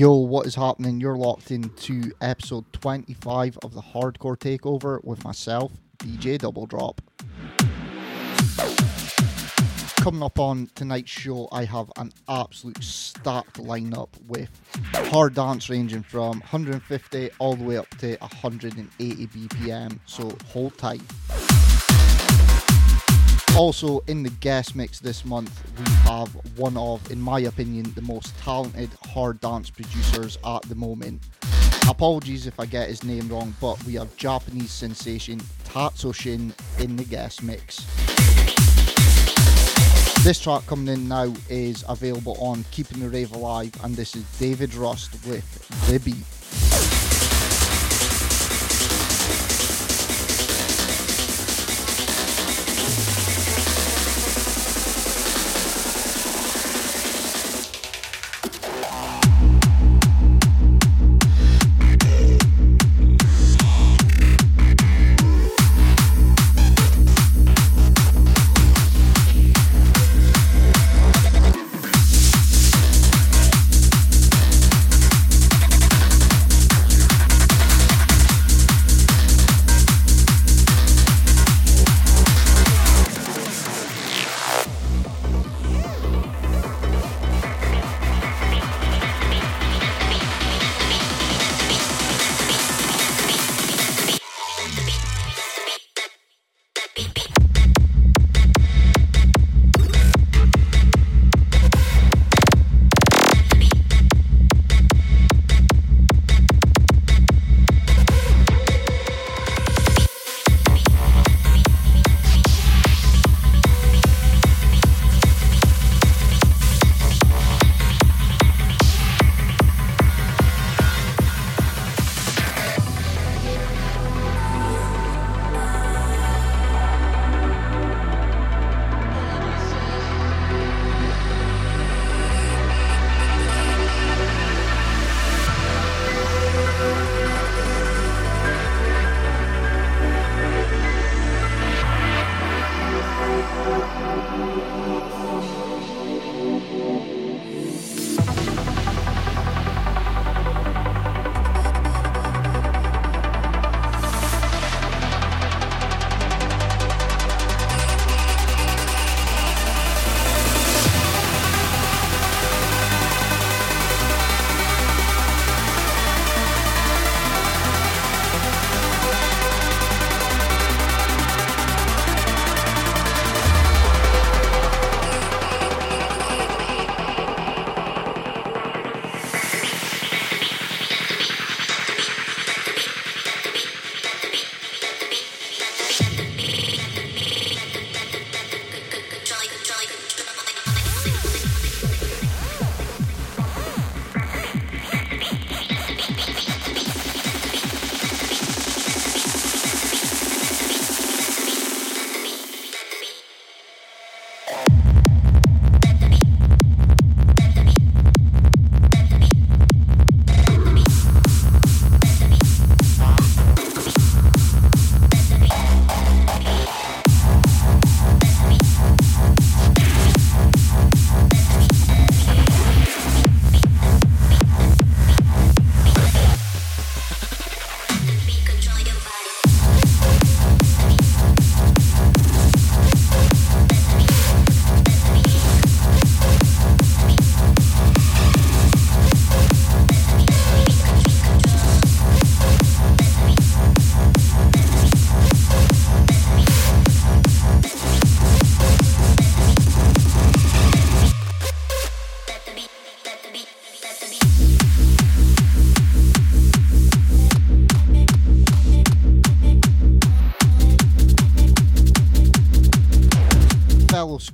Yo, what is happening? You're locked into episode 25 of the Hardcore Takeover with myself, DJ Double Drop. Coming up on tonight's show, I have an absolute stacked lineup with hard dance ranging from 150 all the way up to 180 BPM, so hold tight. Also, in the guest mix this month, we have one of, in my opinion, the most talented hard dance producers at the moment. Apologies if I get his name wrong, but we have Japanese sensation Tatsu Shin in the guest mix. This track coming in now is available on Keeping the Rave Alive, and this is David Rust with The Beat.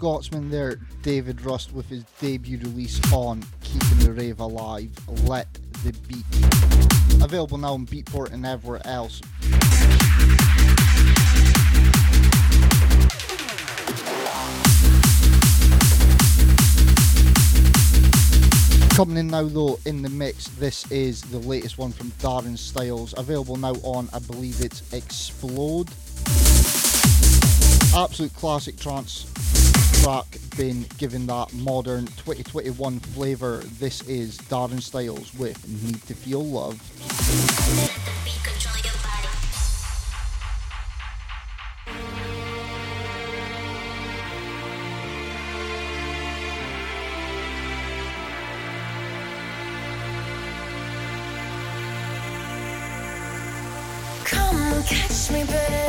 Scotsman there, David Rust, with his debut release on Keeping the Rave Alive, Let the Beat. Available now on Beatport and everywhere else. Coming in now though in the mix, this is the latest one from Darren Styles, available now on I believe it's Explode. Absolute classic trance track been given that modern 2021 flavour. This is Darren Styles with Need to Feel Love. Catch me, babe.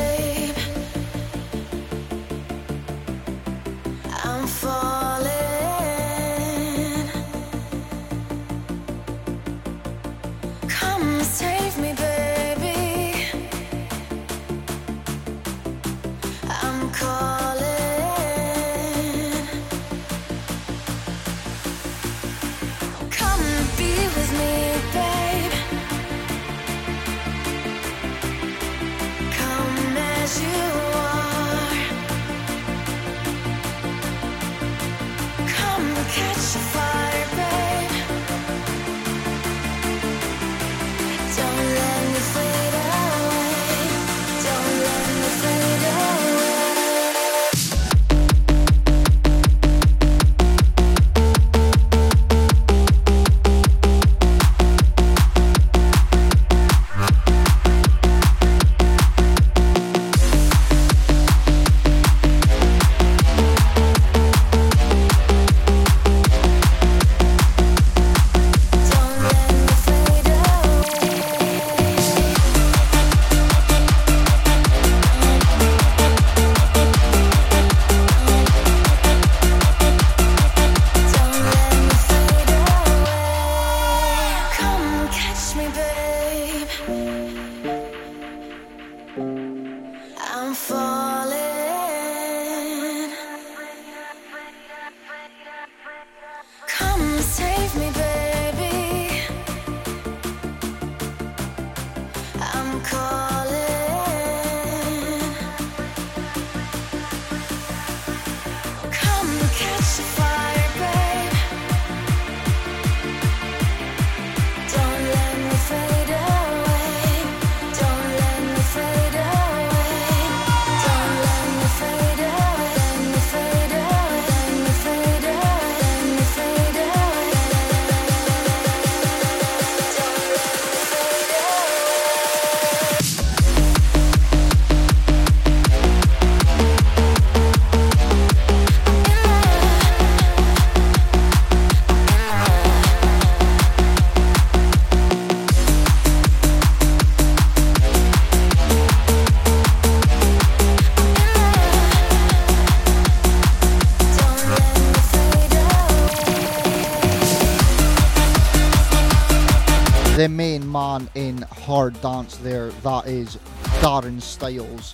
Man in hard dance there, that is Darren Styles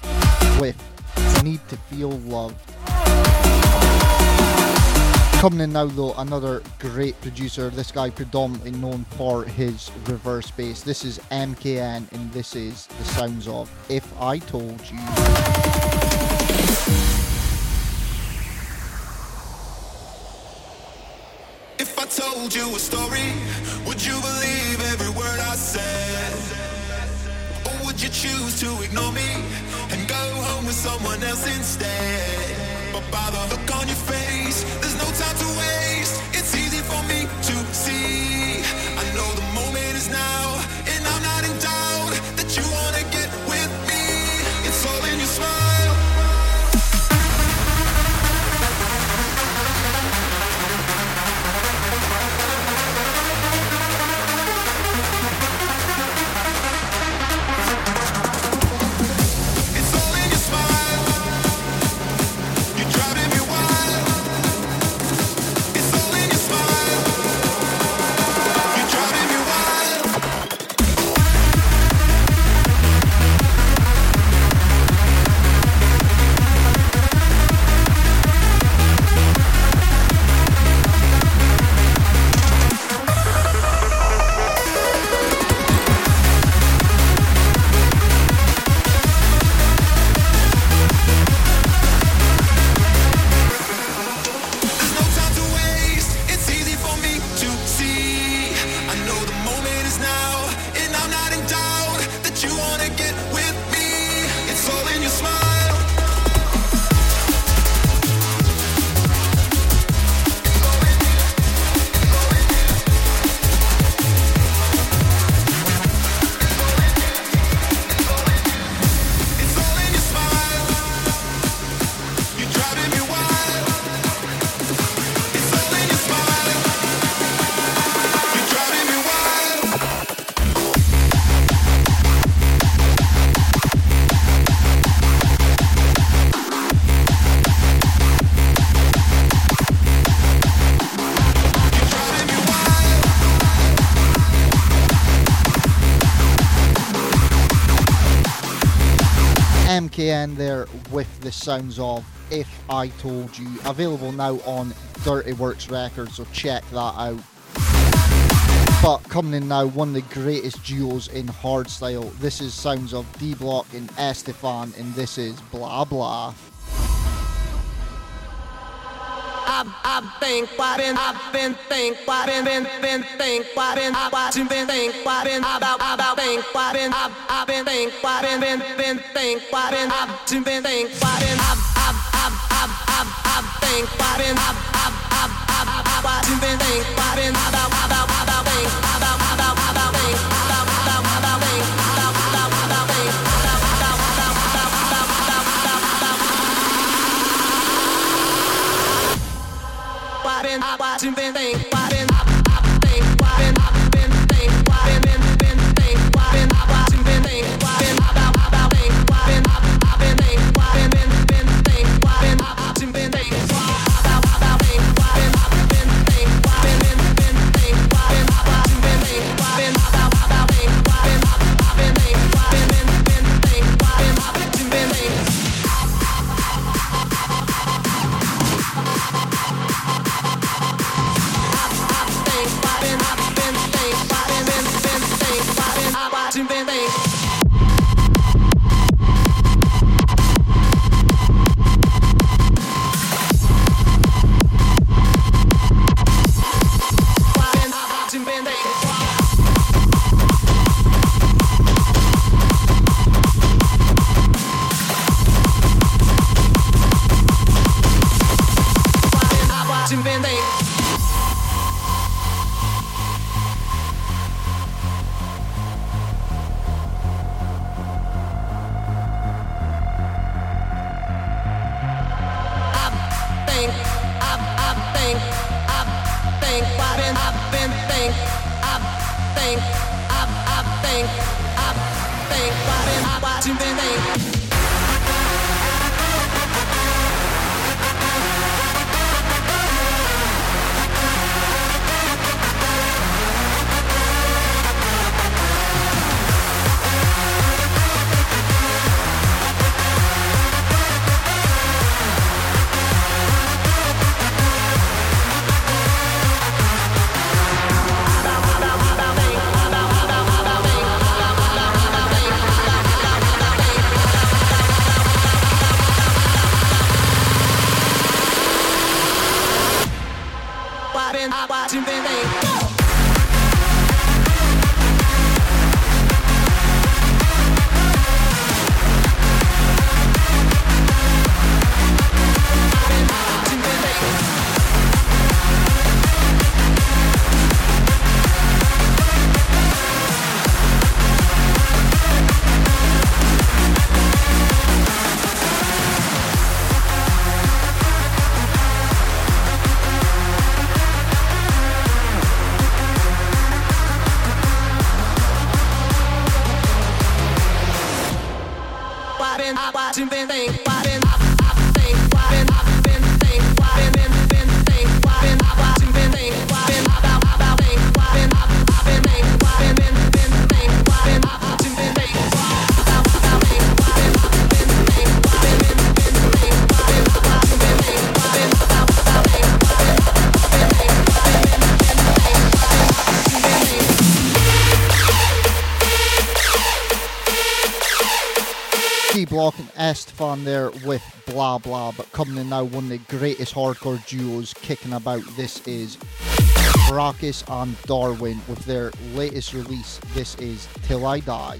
with Need to Feel Love. Coming in now though, another great producer. This guy predominantly known for his reverse bass. This is MKN and this is the sounds of If I Told You. If I told you a story, you choose to ignore me and go home with someone else instead? But by the look on your face, there's no time to waste. It's easy for me to see. I know the moment is now, with the sounds of If I Told You. Available now on Dirty Works Records, so check that out. But coming in now, one of the greatest duos in hardstyle. This is sounds of D Block and S-te-Fan, and this is Blah Blah. I've, I've been, I've been think, why been, been, been think, why been, I've been, been think, why been, about, about think, why been, I've, been think, why been, been, been think, why been, I've been think, why been, I've, I've, I've, I've, I've, I've think, why been, I've, I've, I've, I've, I've, been think, why been, about been, I, been think, been, S-te-Fan there with Blah Blah, but coming in now, one of the greatest hardcore duos kicking about. This is Brachis and Darwin with their latest release. This is Till I Die.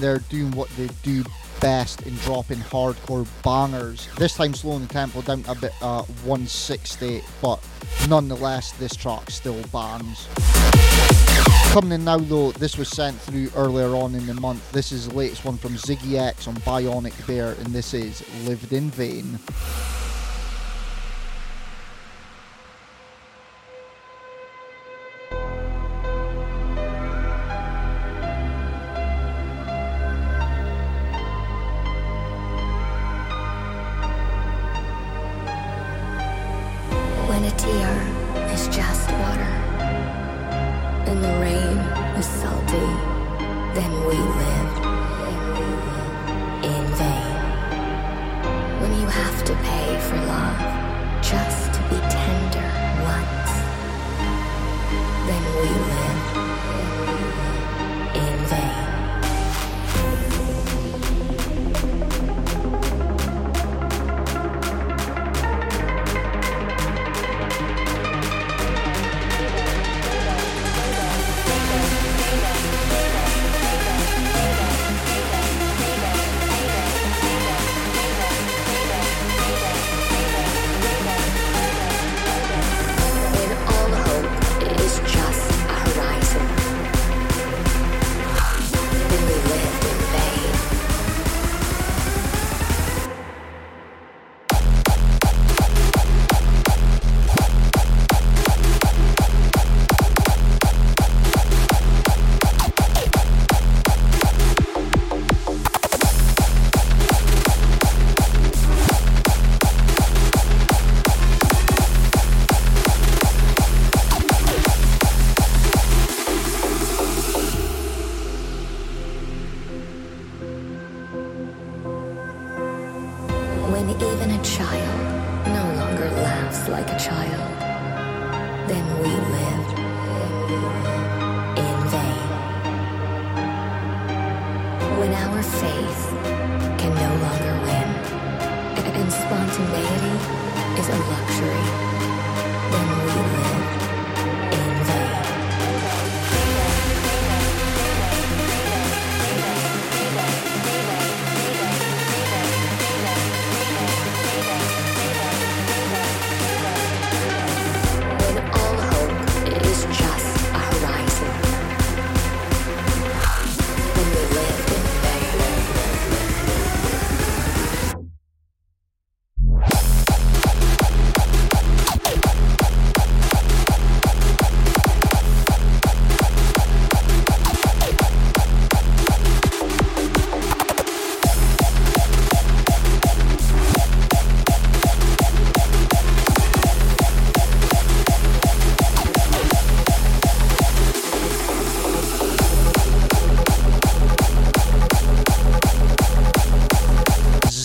There doing what they do best in dropping hardcore bangers. This time slowing the tempo down a bit uh 160, but nonetheless this track still bangs. Coming in now though, this was sent through earlier on in the month. This is the latest one from Ziggy X on Bionic Bear, and this is Lived in Vain.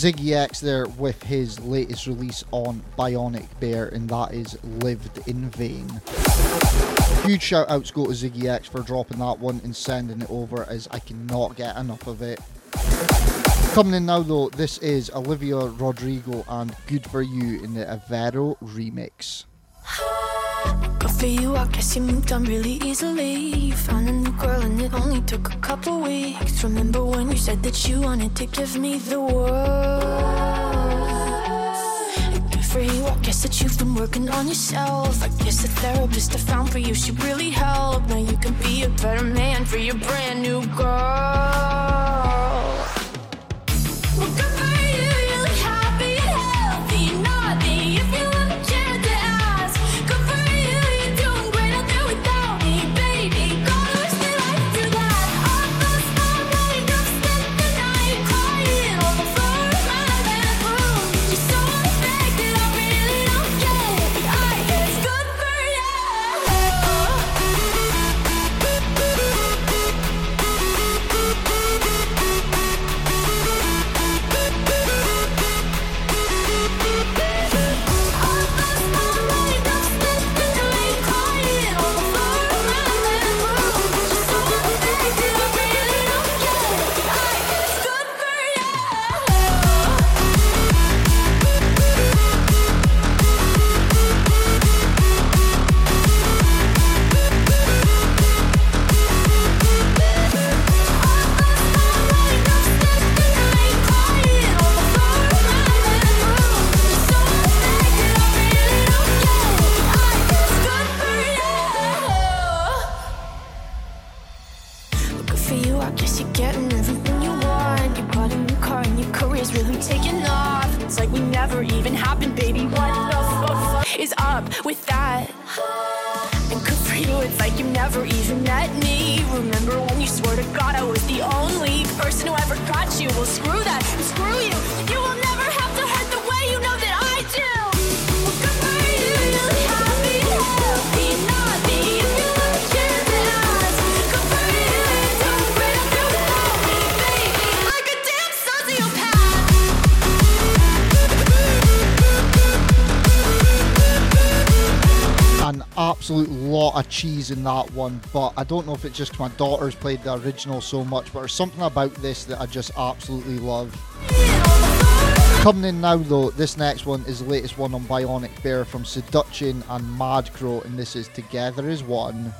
Ziggy X there with his latest release on Bionic Bear, and that is Lived in Vain. Huge shout outs go to Ziggy X for dropping that one and sending it over as I cannot get enough of it. Coming in now though, this is Olivia Rodrigo and Good For You in the Avero remix. For you, I guess you moved on really easily. You found a new girl and it only took a couple weeks. Remember when you said that you wanted to give me the world? Good for you, I guess that you've been working on yourself. I guess the therapist I found for you, she really helped. Now you can be a better man for your brand new girl. Cheese in that one, but I don't know if it's just my daughter's played the original so much, but there's something about this that I just absolutely love. Coming in now though, this next one is the latest one on Bionic Bear from Seduction and Madcrow, and this is Together as One.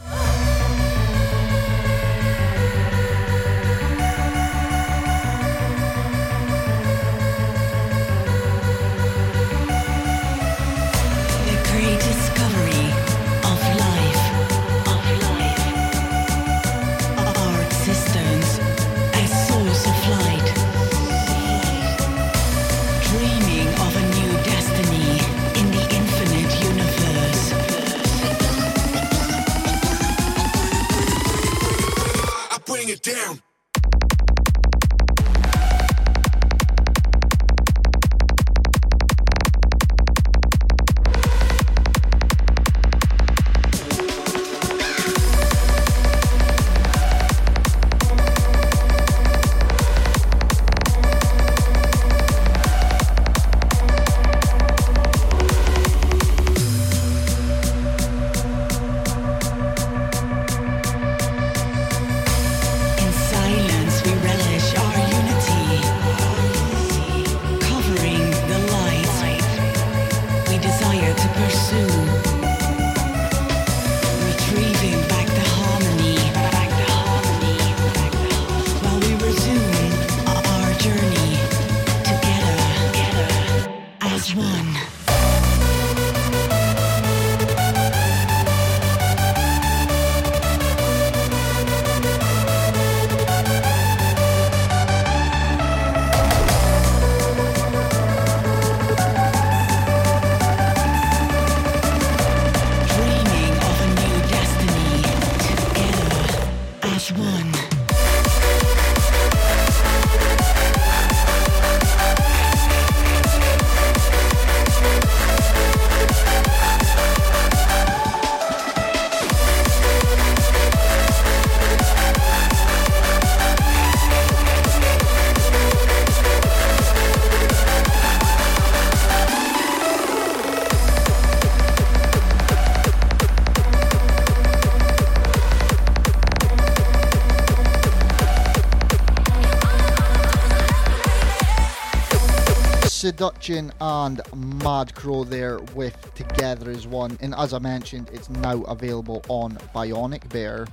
Seduction and Mad Crow there with Together as One, and as I mentioned, it's now available on Bionic Bear.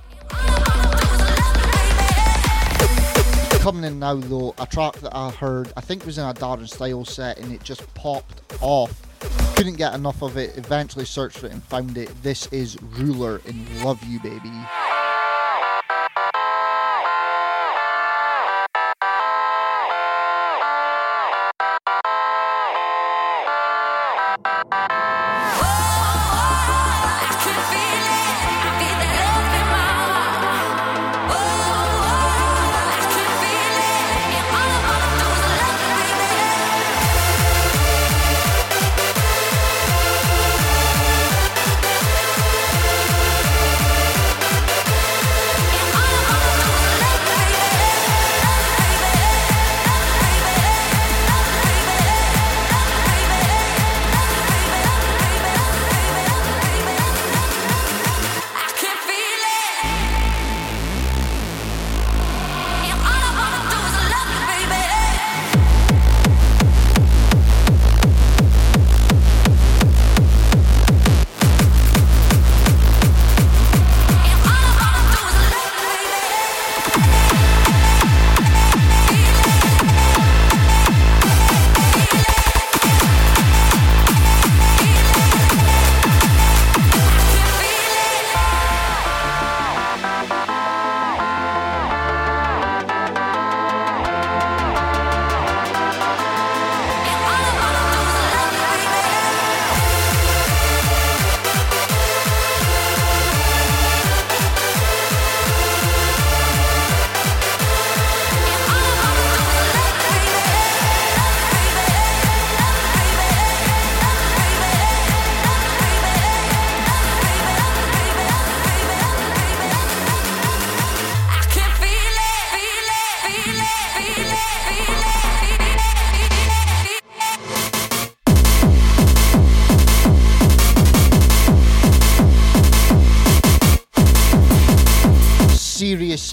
Coming in now though, a track that I heard, I think was in a Darren Style set, and it just popped off. Couldn't get enough of it, eventually searched for it and found it. This is Ruler in Love You Baby.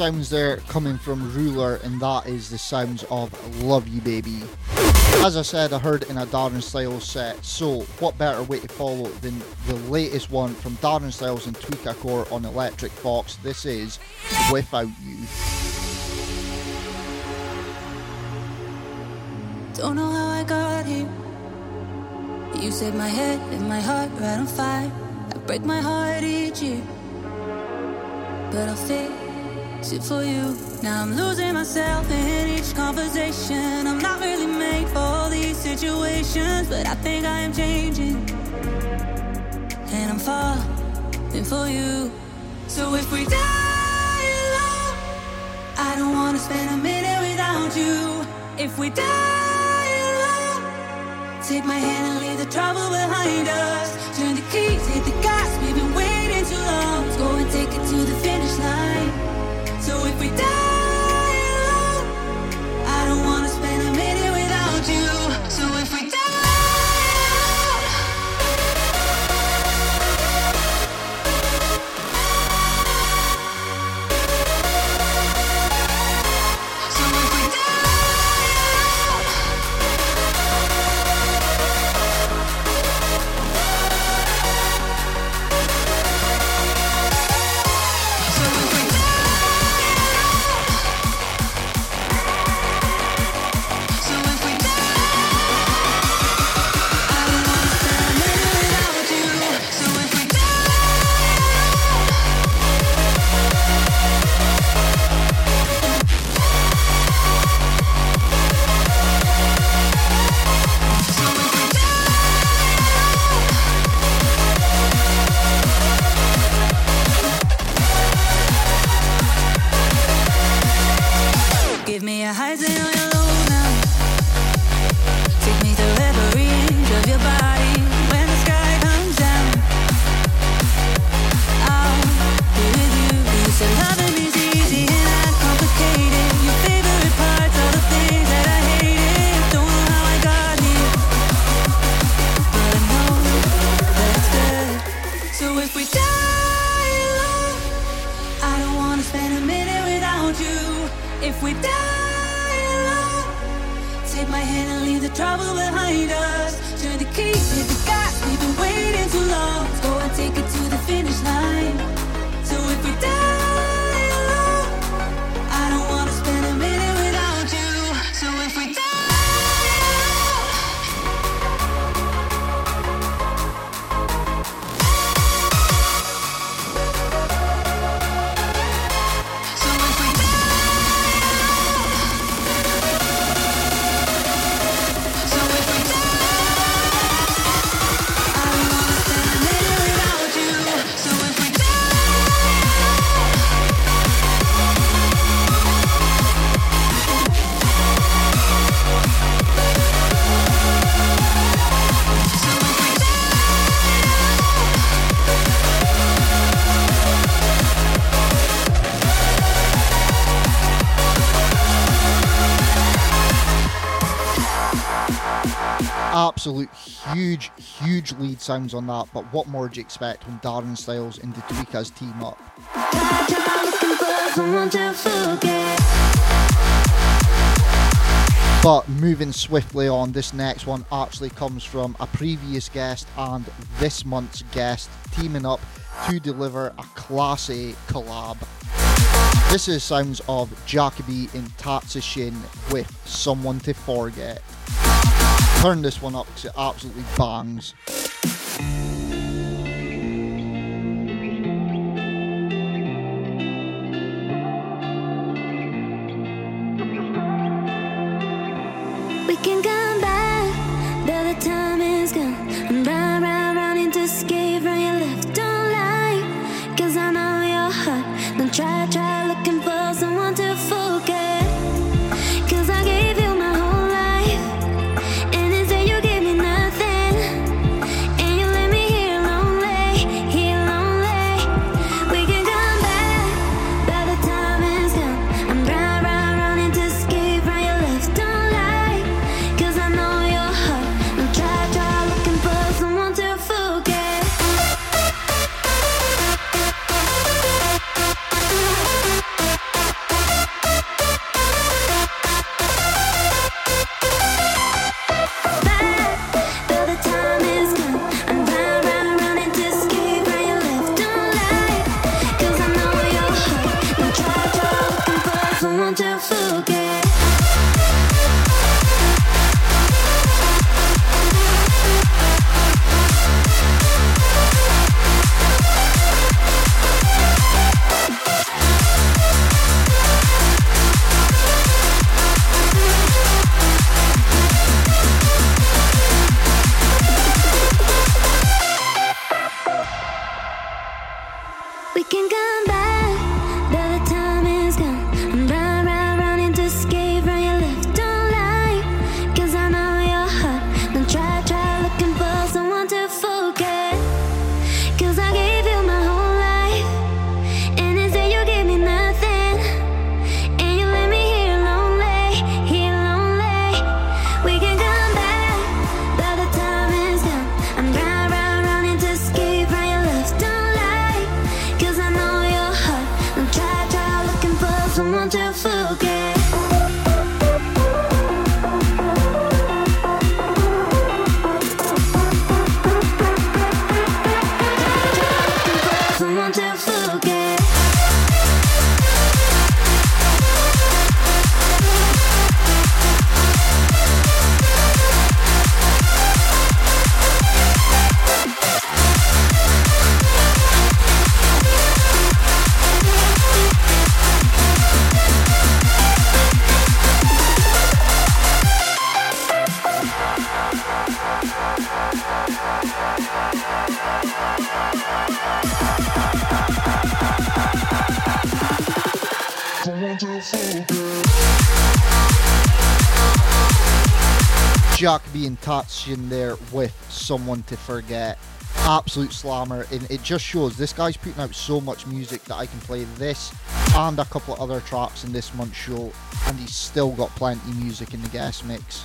Sounds there coming from Ruler, and that is the sounds of Love You Baby. As I said, I heard in a Darren Styles set, so what better way to follow than the latest one from Darren Styles and Tweekacore on Electric Fox? This is Without You. Don't know how I got here. You set my head and my heart right on fire. I break my heart each year. But I'll fix it for you. Now I'm losing myself in each conversation. I'm not really made for these situations, but I think I am changing. And I'm falling for you. So if we die alone, I don't wanna spend a minute without you. If we die alone, take my hand and leave the trouble behind us. Turn the keys, hit the gas, we've been waiting too long. Let's go and take it to the finish line. We die Absolute huge, huge lead sounds on that, but what more do you expect when Darren Styles and the Tweakers team up? But moving swiftly on, this next one actually comes from a previous guest and this month's guest teaming up to deliver a Class A collab. This is sounds of Jacoby and Tatsunoshin with Someone to Forget. Turn this one up because it absolutely bangs. In there with someone to forget. Absolute slammer, and it just shows this guy's putting out so much music that I can play this and a couple of other tracks in this month's show, and he's still got plenty of music in the guest mix.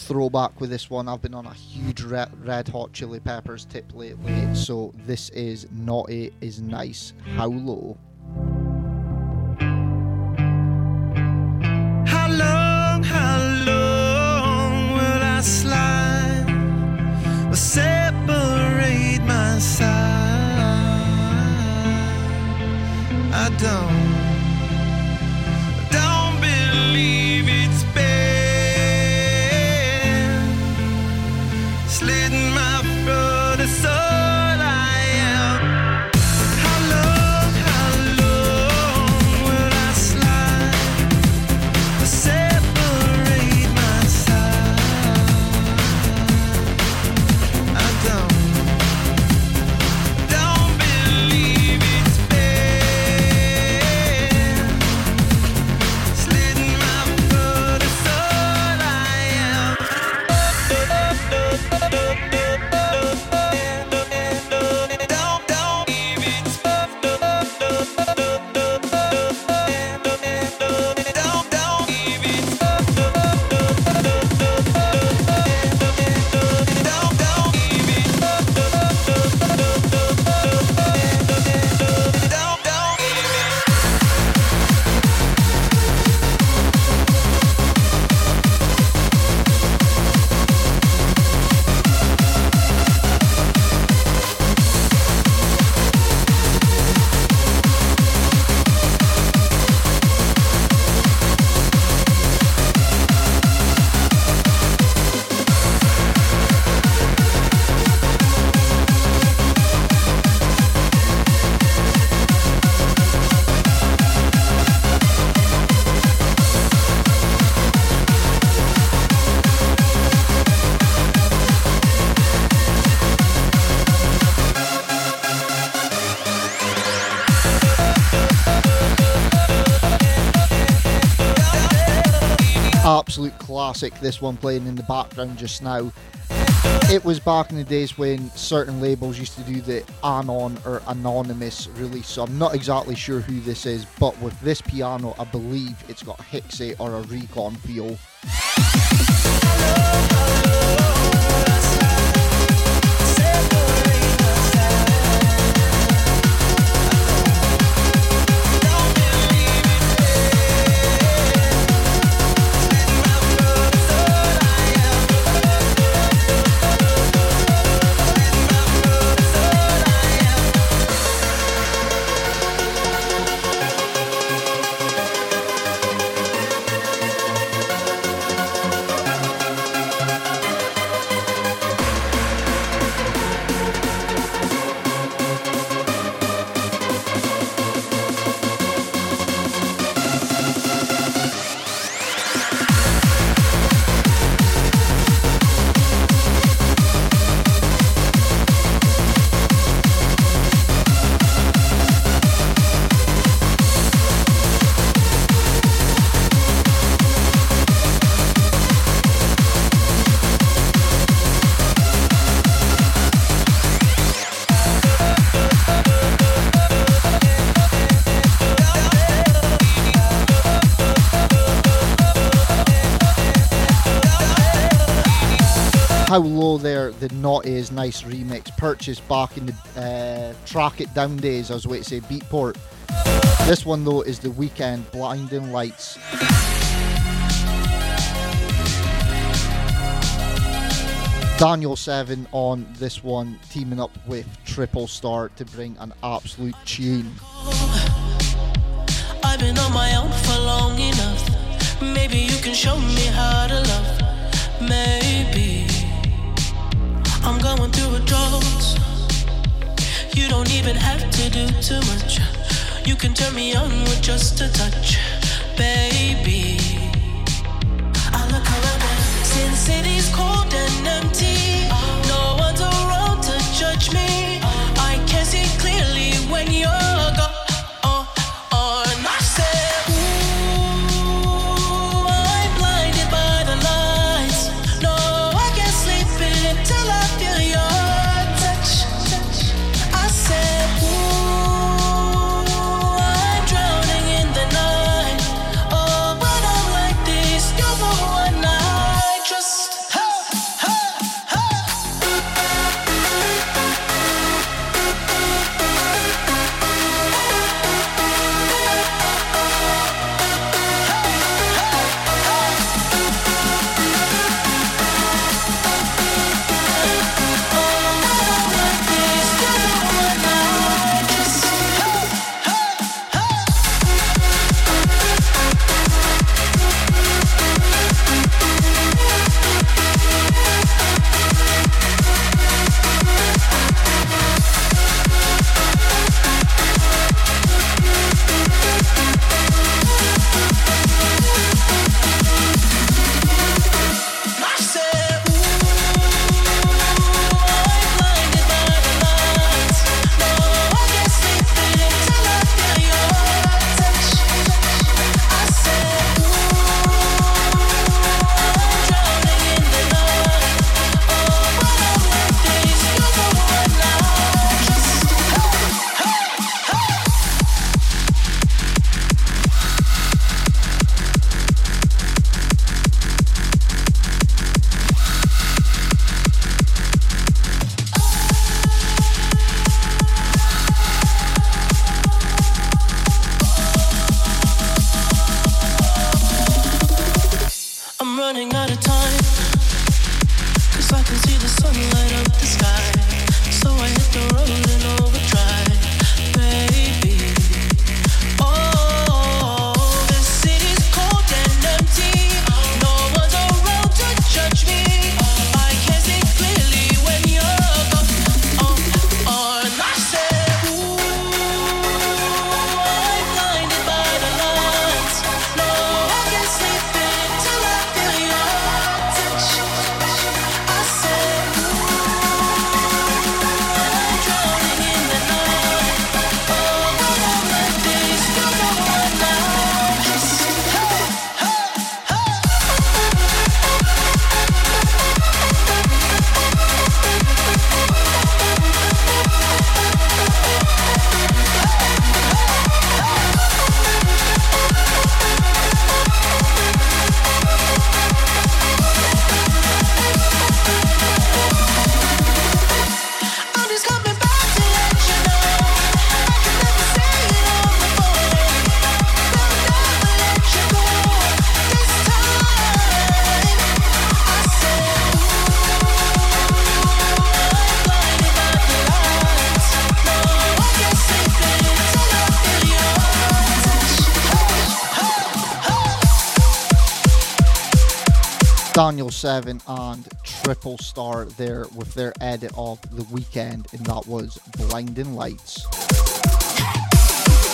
Throwback with this one. I've been on a huge Red, red Hot Chili Peppers tip lately, so this is Naughty is Nice. How low? How long, how long will I slide separate my side? I don't Absolute classic, this one playing in the background just now. It was back in the days when certain labels used to do the anon or anonymous release, so I'm not exactly sure who this is, but with this piano, I believe it's got Hixxy or a Recon feel. Remix, purchased back in the uh, Trackitdown days, I was waiting to say Beatport. This one though is the Weeknd Blinding Lights. Daniel Seven on this one, teaming up with Triple Star to bring an absolute tune. I've been on my own for long enough. Maybe you can show me how to love. Maybe I'm going through a drought. You don't even have to do too much. You can turn me on with just a touch, baby. I look around and since city's cold and empty, no one's around to judge me. 7 and Triple Star there with their edit of The Weeknd, and that was Blinding Lights.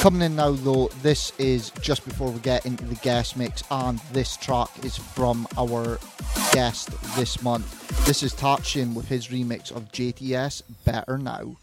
Coming in now, though, this is just before we get into the guest mix, and this track is from our guest this month. This is Tachin with his remix of JTS Better Now.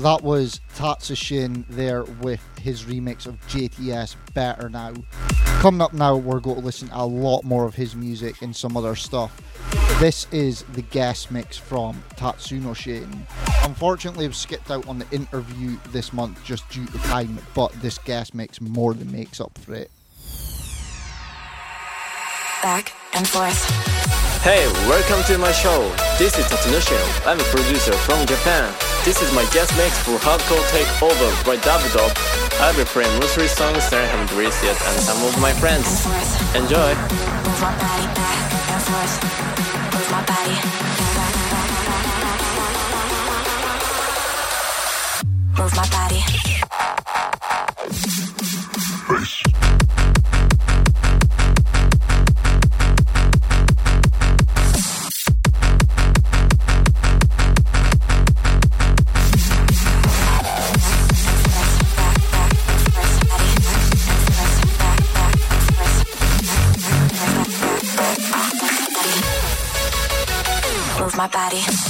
That was Tatsunoshin there with his remix of JTS Better Now. Coming up now, we're going to listen to a lot more of his music and some other stuff. This is the guest mix from Tatsunoshin. Unfortunately, I've skipped out on the interview this month just due to time, but this guest mix more than makes up for it. Back and forth. Hey, welcome to my show. This is Tatsunoshin. I'm a producer from Japan. This is my guest mix for Hardcore Takeover by Davidoff. I'll be playing mostly songs that I haven't released yet and some of my friends. Enjoy! Move my body back and forth. Move my body. Move my body. Move my body.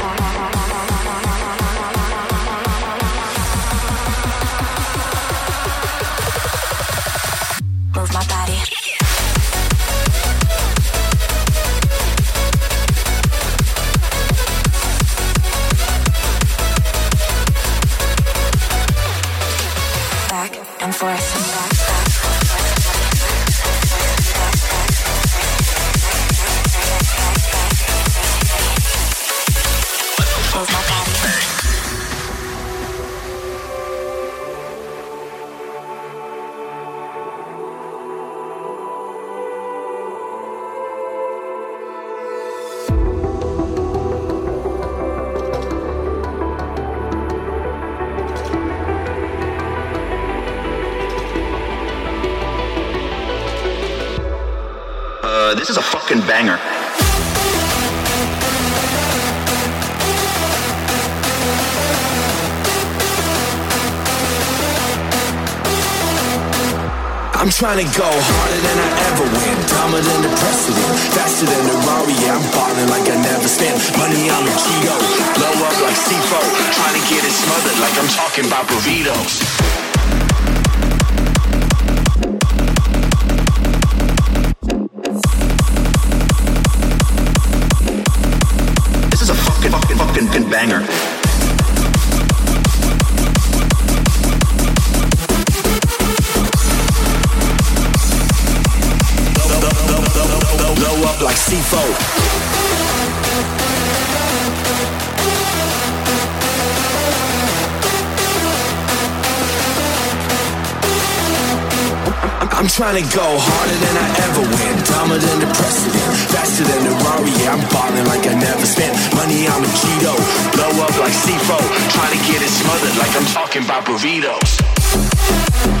Trying to go harder than I ever went, dumber than the precedent, faster than the Rari. Yeah, I'm balling like I never spent money on the keto, blow up like C4, trying to get it smothered like I'm talking about burritos. I'm, trying to go harder than I ever went, dumber than the precedent, faster than the Rari. Yeah, I'm balling like I never spent money I'm a Cheeto, blow up like C4, trying to get it smothered like I'm talking about burritos.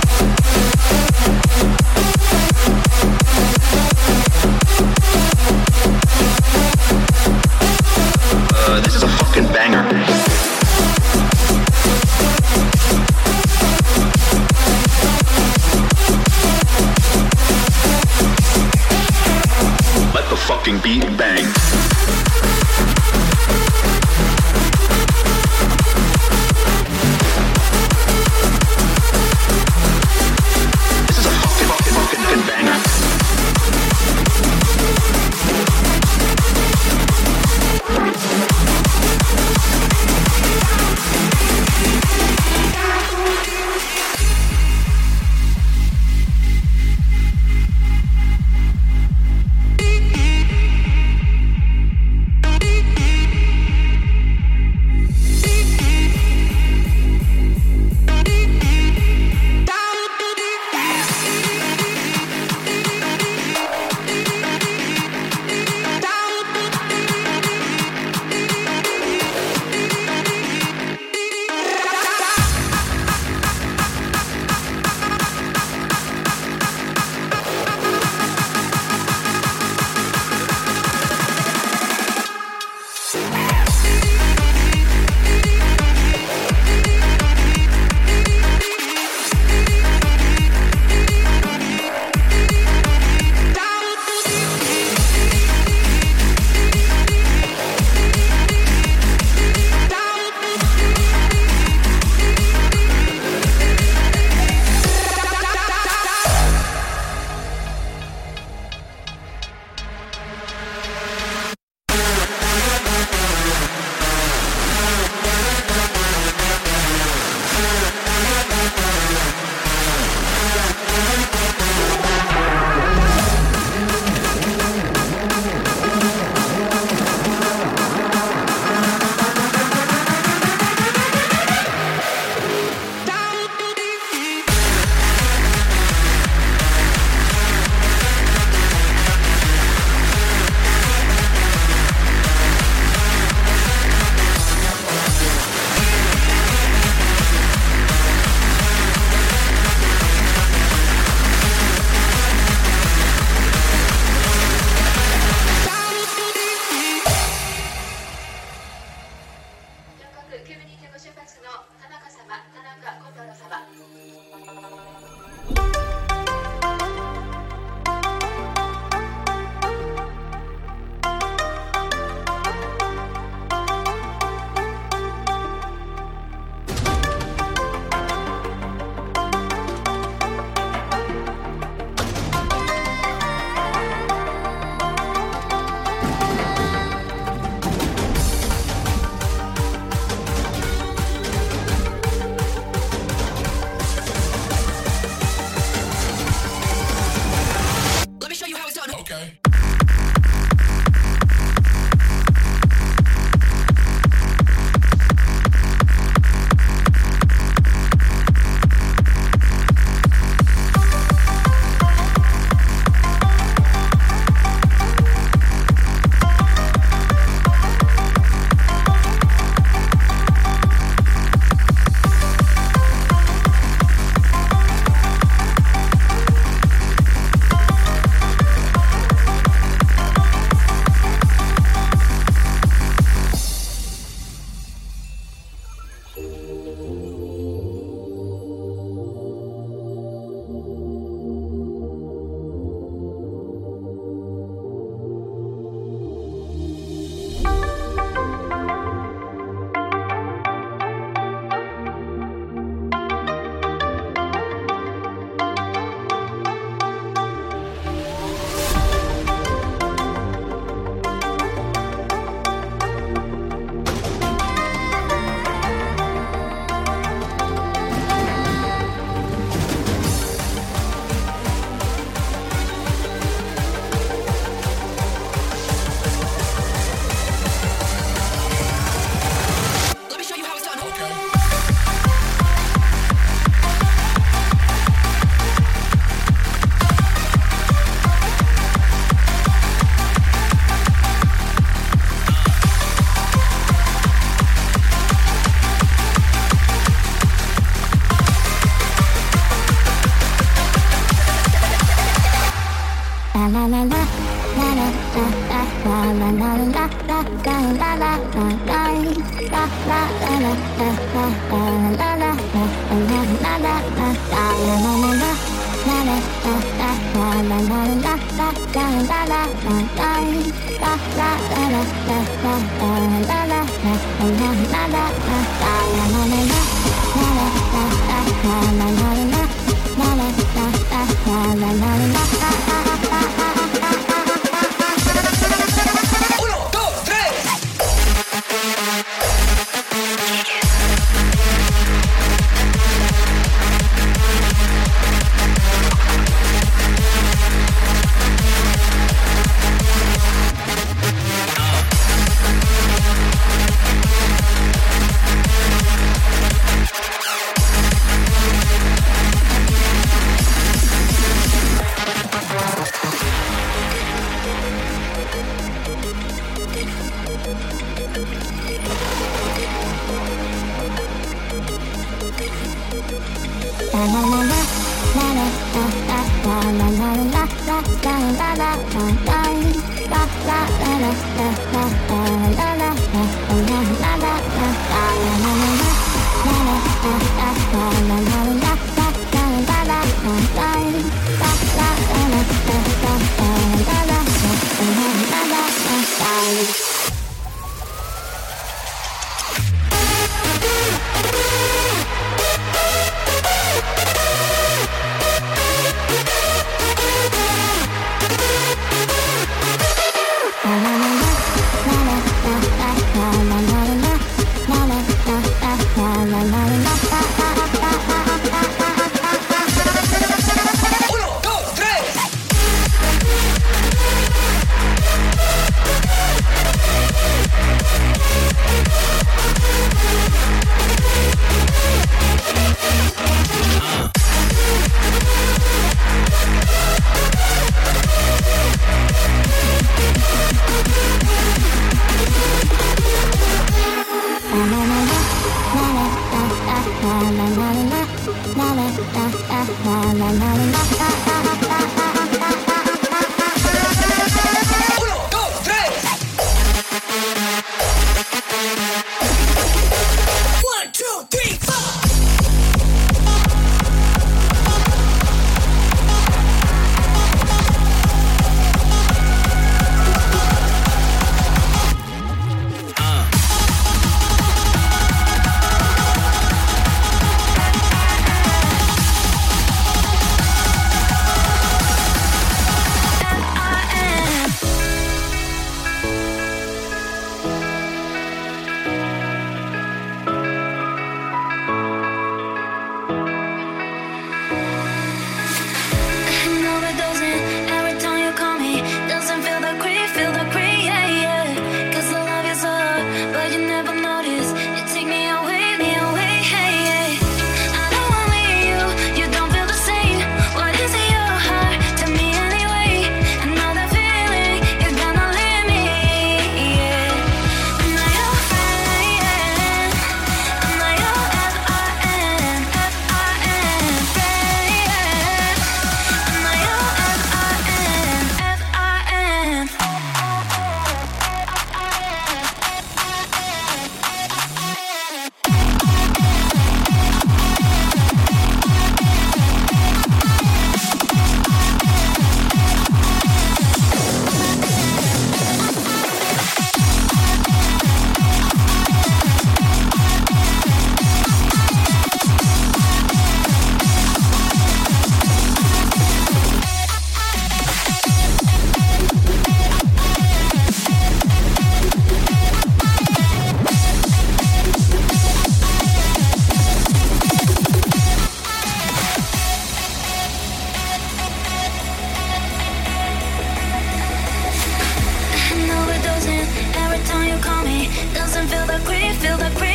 Feel the breeze.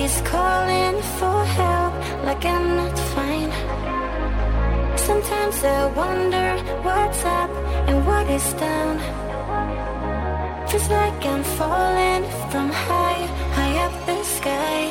is calling for help like I'm not fine. Sometimes I wonder what's up and what is down. Feels like I'm falling from high, high up the sky.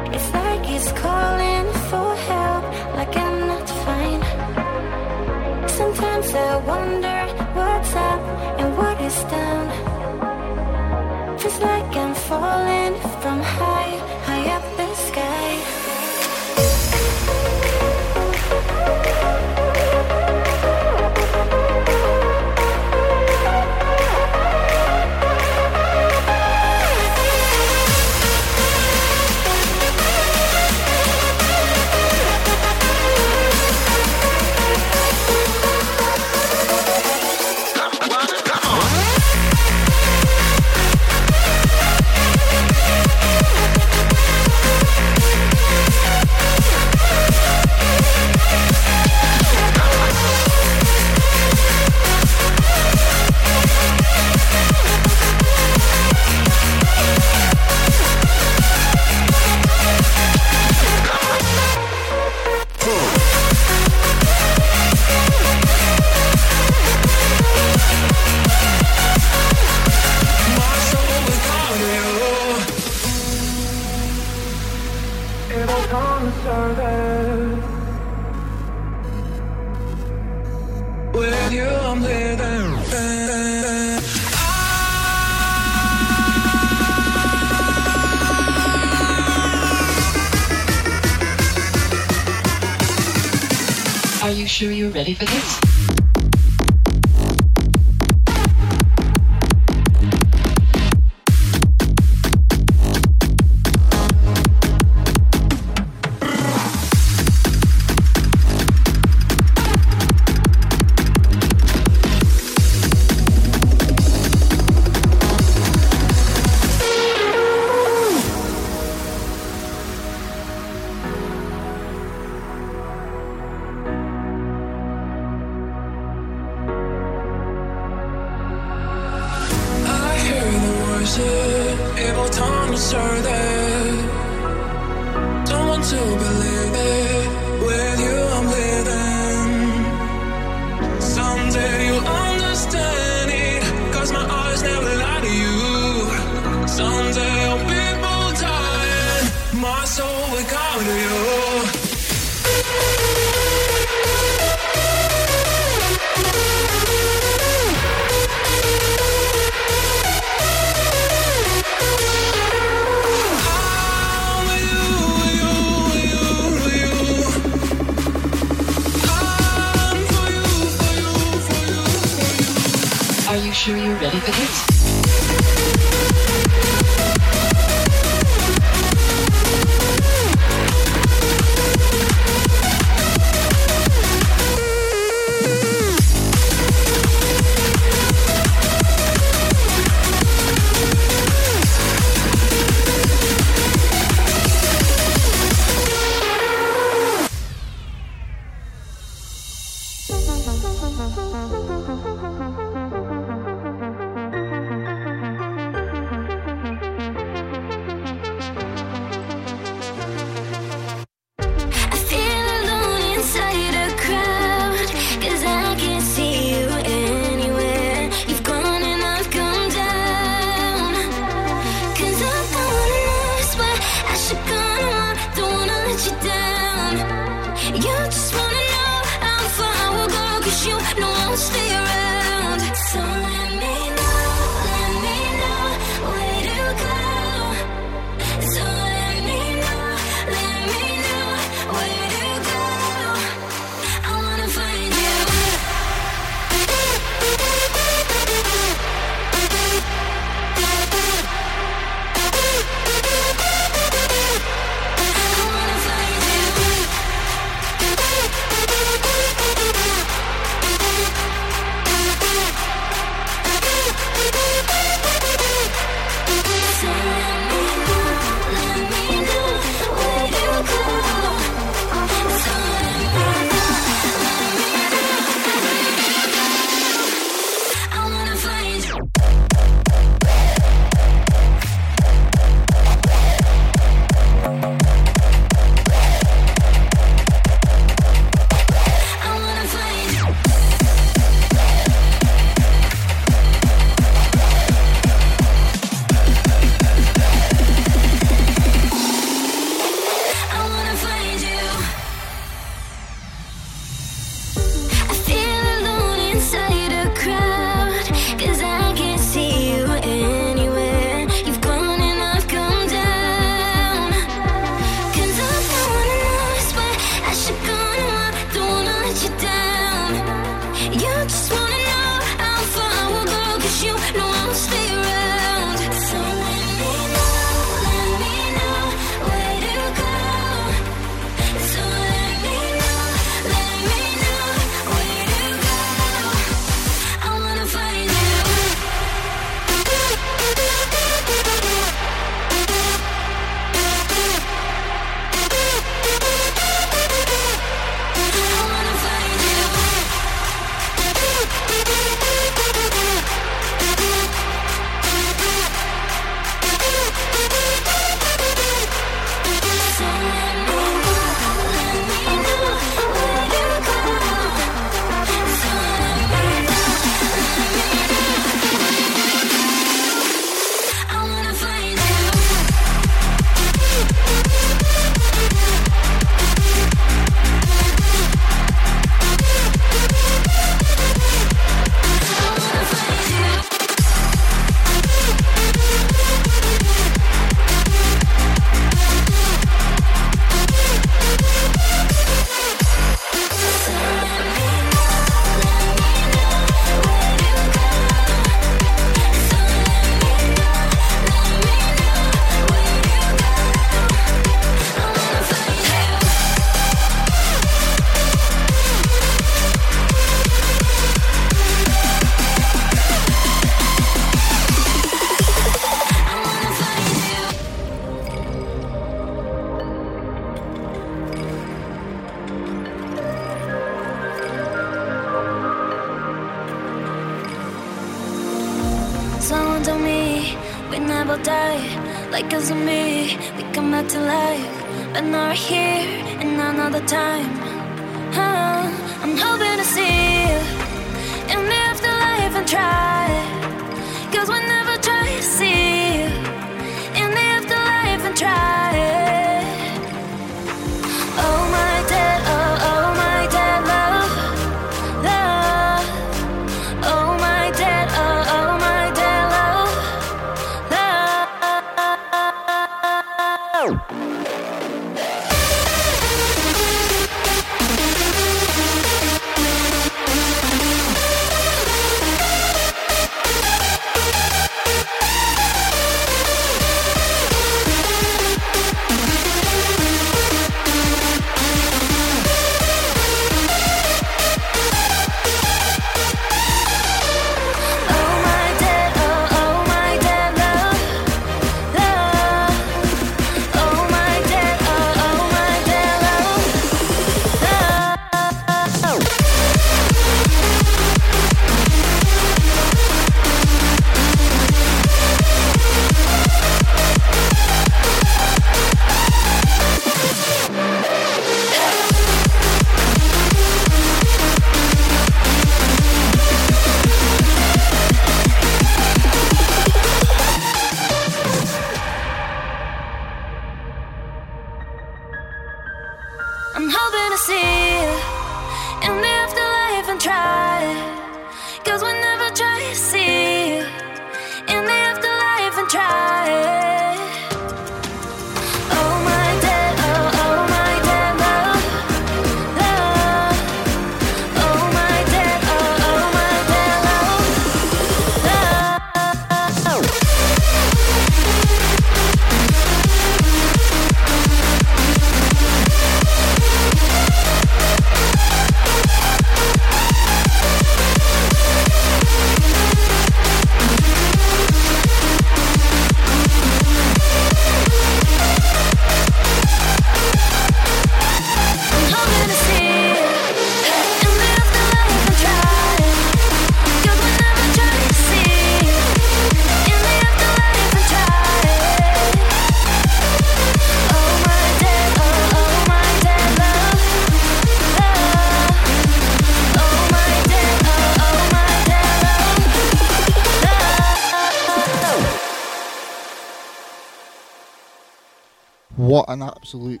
An absolute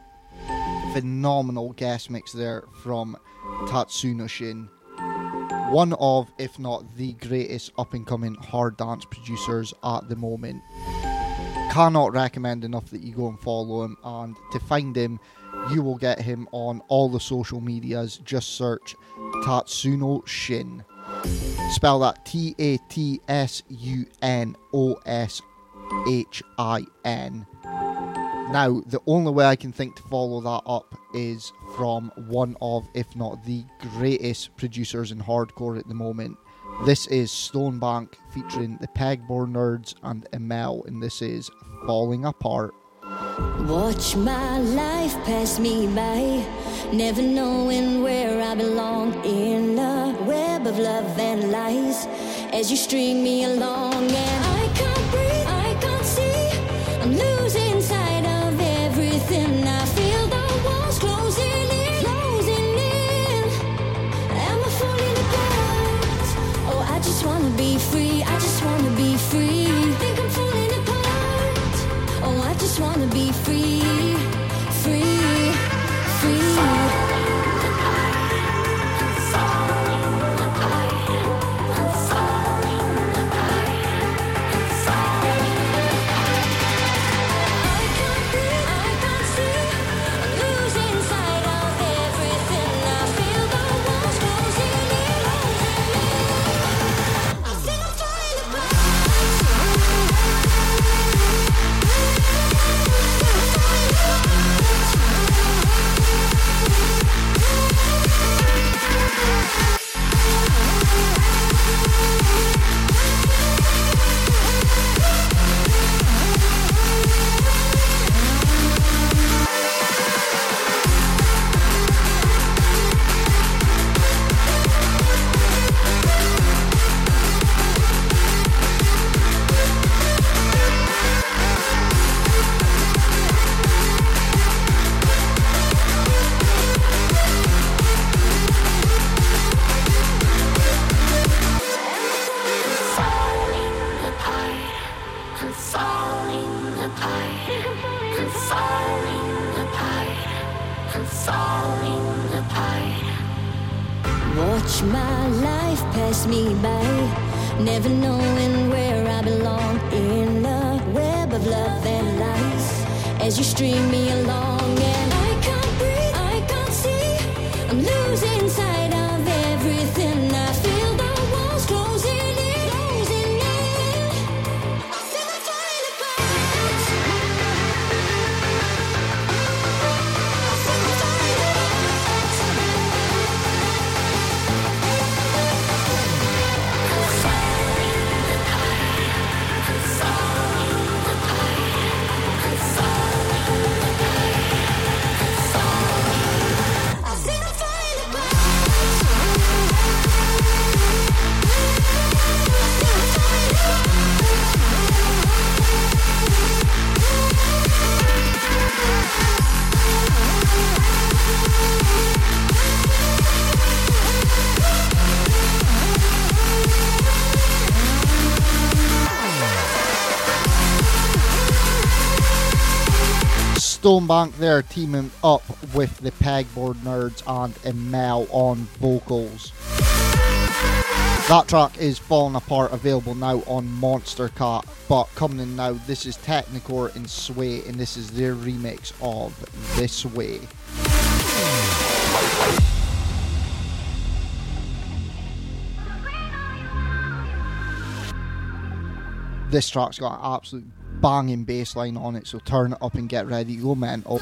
phenomenal guest mix there from Tatsunoshin. One of, if not the greatest up and coming hard dance producers at the moment. Cannot recommend enough that you go and follow him. And to find him, you will get him on all the social medias. Just search Tatsunoshin. Spell that T A T S U N O S H I N. Now, the only way I can think to follow that up is from one of, if not the greatest producers in hardcore at the moment. This is Stonebank featuring the Pegboard Nerds and Emel, and this is Falling Apart. Watch my life pass me by, never knowing where I belong in a web of love and lies. As you string me along, and I can't breathe, I can't see. I'm losing be free. Stonebank there teaming up with the Pegboard Nerds and Emel on vocals. That track is Falling Apart, available now on Monstercat, but coming in now, this is Technikore and Sway, and this is their remix of This Way. this track's got an absolute banging bass line on it, so turn it up and get ready go mental.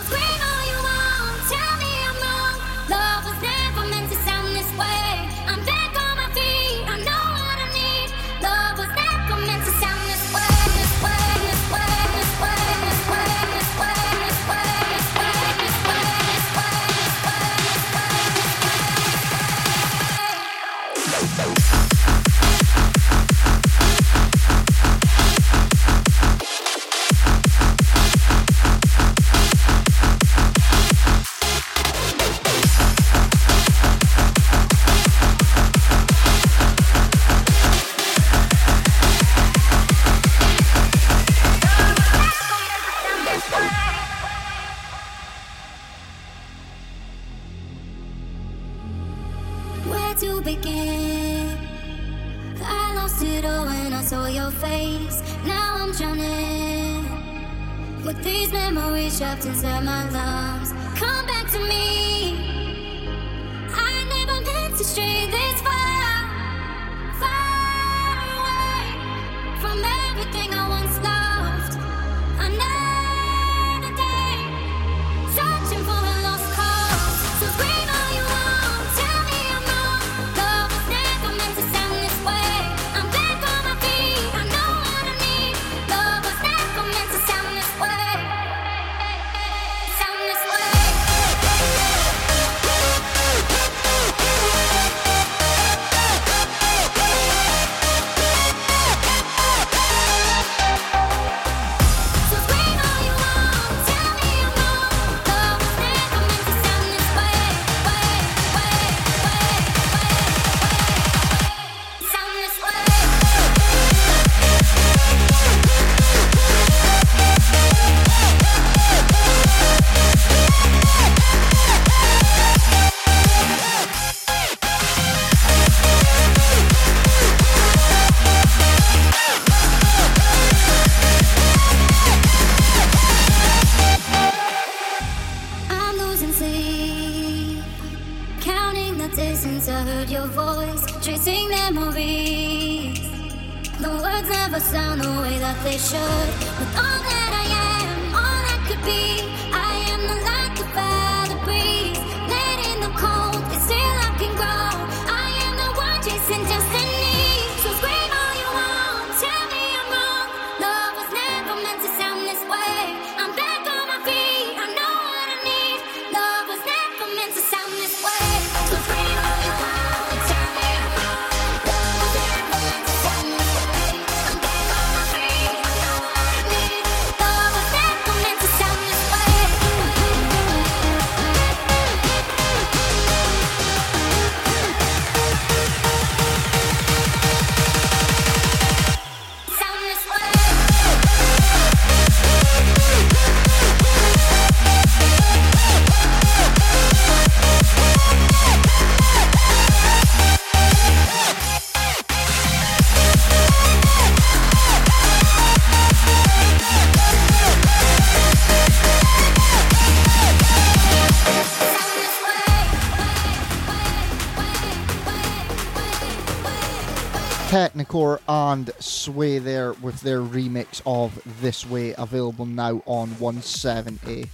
Remix of This Way, available now on 170.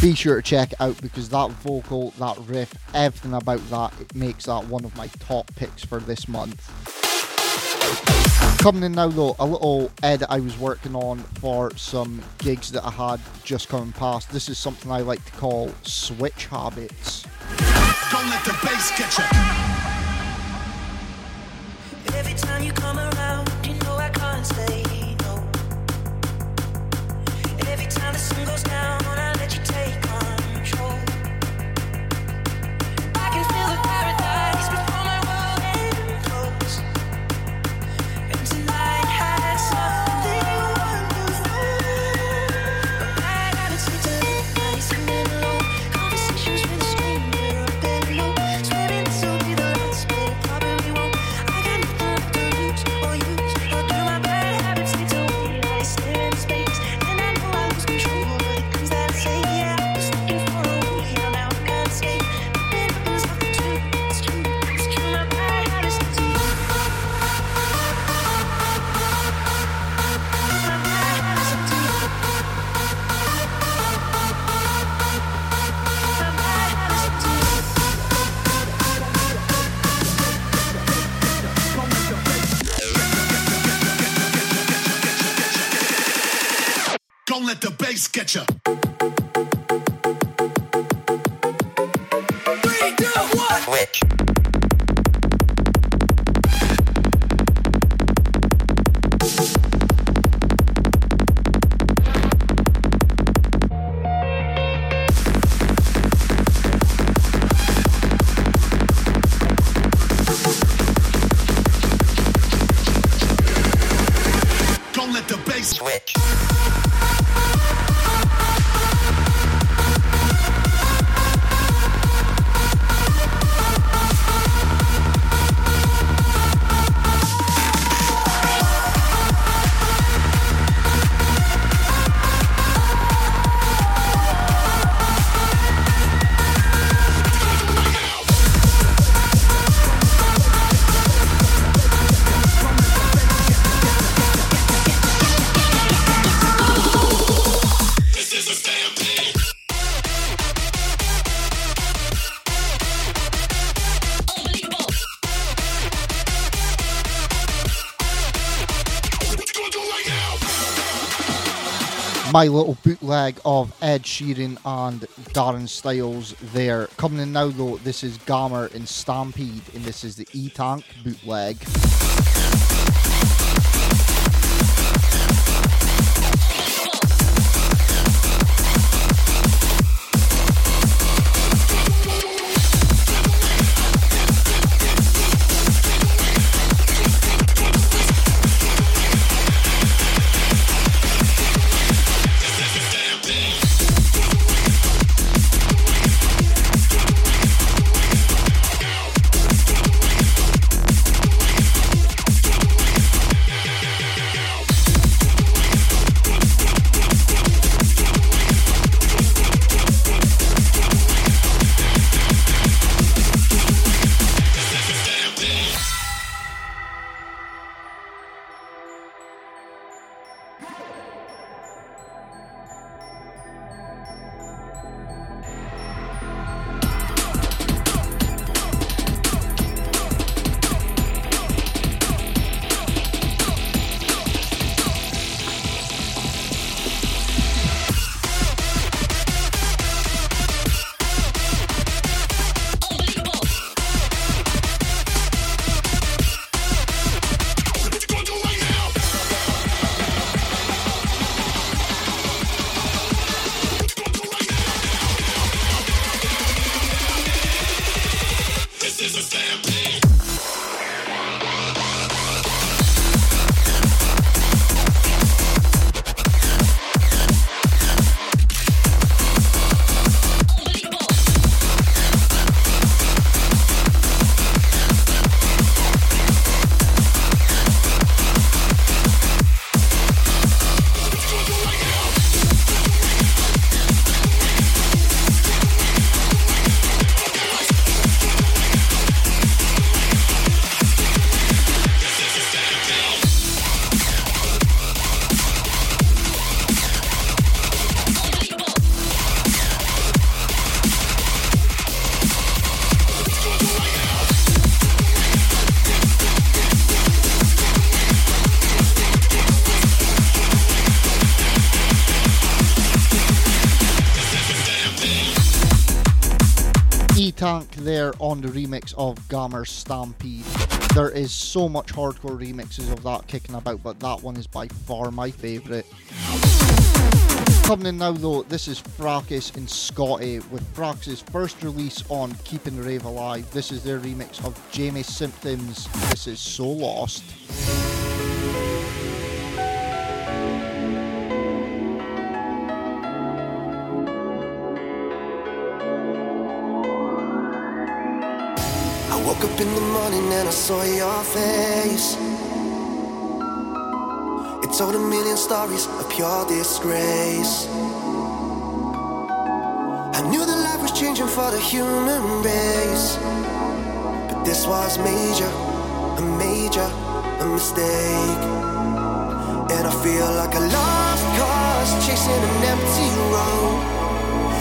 Be sure to check it out because that vocal, that riff, everything about that, it makes that one of my top picks for this month. Coming in now though, a little edit I was working on for some gigs that I had just coming past. This is something I like to call switch habits. Don't let the bass get you. Every time you come around, my little bootleg of Ed Sheeran and Darren Styles there. Coming in now though, this is Gammer and Stampede, and this is the E Tank bootleg. Remix of Gammer's Stampede. There is so much hardcore remixes of that kicking about, but that one is by far my favourite. Coming in now though, this is Fracas and Scotty with Fracas' first release on Keeping the Rave Alive. This is their remix of Jamie Symptoms. This is So Lost. Woke up in the morning and I saw your face. It told a million stories of pure disgrace. I knew that life was changing for the human race. But this was major, a major, a mistake. And I feel like a lost cause chasing an empty road.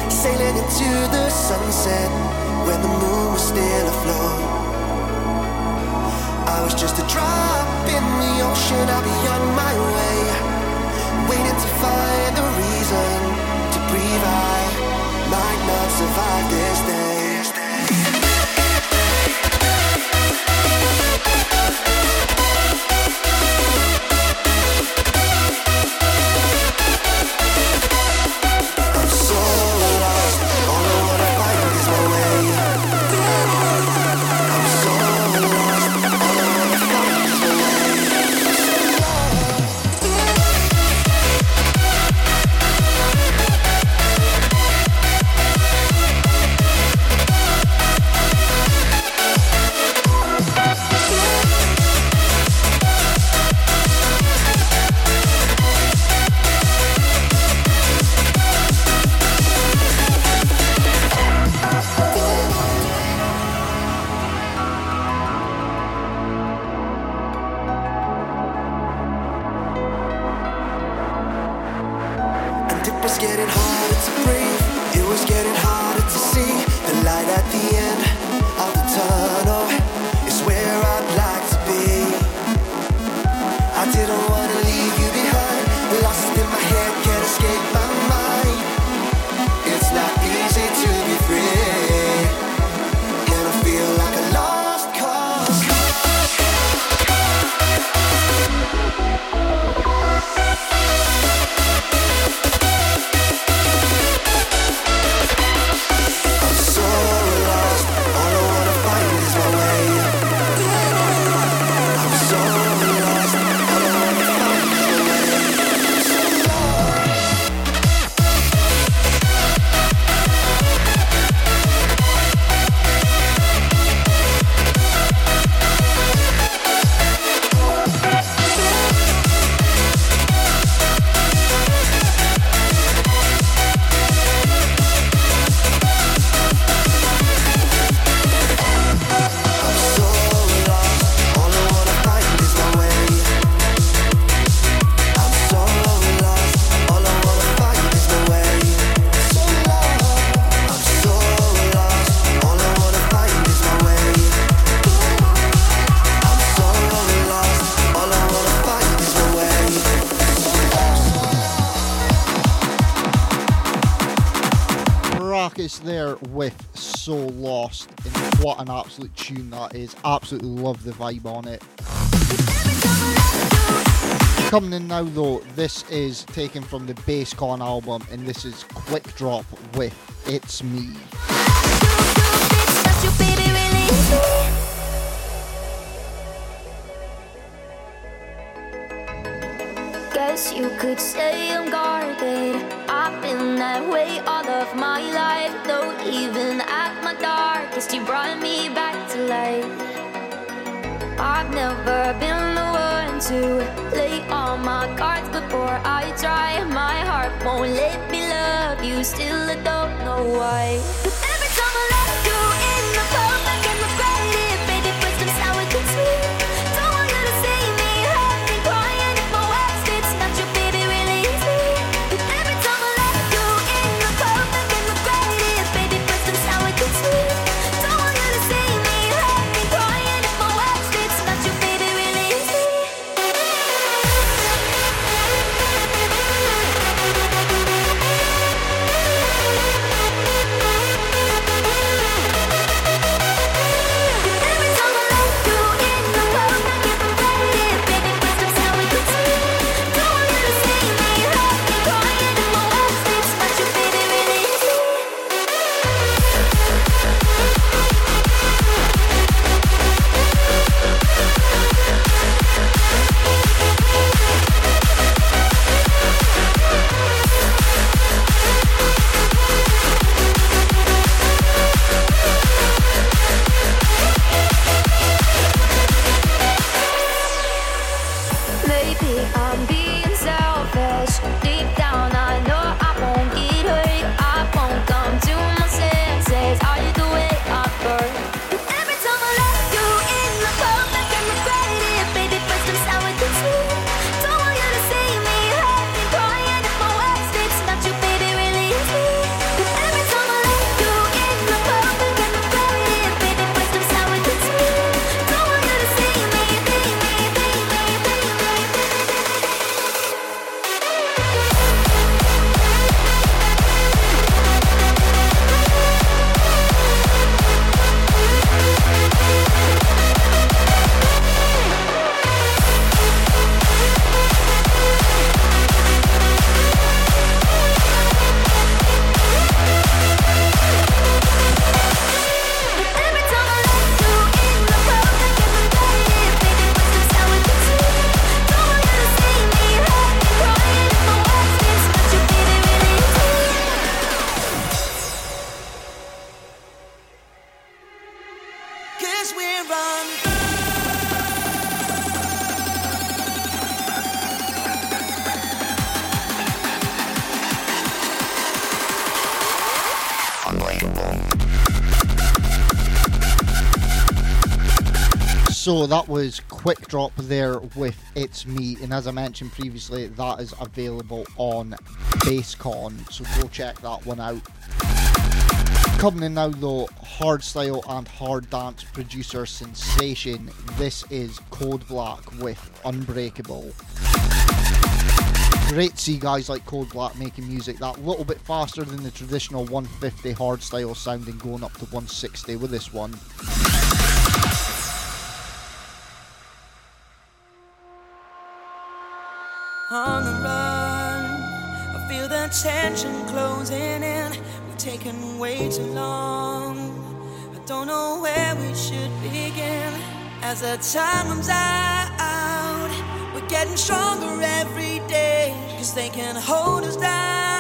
Sailing into the sunset when the moon was still afloat. I was just a drop in the ocean, I'll be on my way. Waiting to find a reason to breathe. I might not survive this Absolutely love the vibe on it. Coming in now though, this is taken from the Basscon album and this is Quick Drop with It's Me. Guess you could say I'm guarded. I've been that way all of my life. Though even at my darkest, you brought me back to life. I've never been the one to lay all my cards before I try. My heart won't let me love you, still I don't know why. So that was Quick Drop there with It's Me, and as I mentioned previously, that is available on Basscon, so go check that one out. Coming in now though, hardstyle and hard dance producer sensation. This is Code Black with Unbreakable. Great to see guys like Code Black making music that little bit faster than the traditional 150 hardstyle sounding, going up to 160 with this one. On the run. I feel the tension closing in. We've taken way too long. I don't know where we should begin. As the time runs out, we're getting stronger every day. Cause they can hold us down,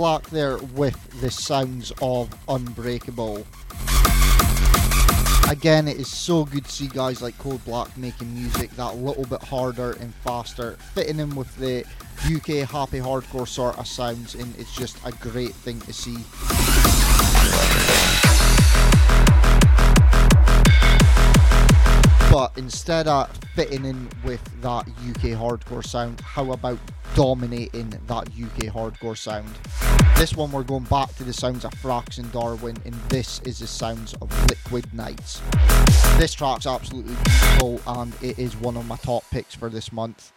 Black there with the sounds of Unbreakable. Again, it is so good to see guys like Code Black making music that little bit harder and faster, fitting in with the UK happy hardcore sort of sounds, and it's just a great thing to see. But instead of fitting in with that UK hardcore sound, how about dominating that UK hardcore sound? This one we're going back to the sounds of Frax and Darwin, and this is the sounds of Liquid Nights. This track's absolutely beautiful, and it is one of my top picks for this month.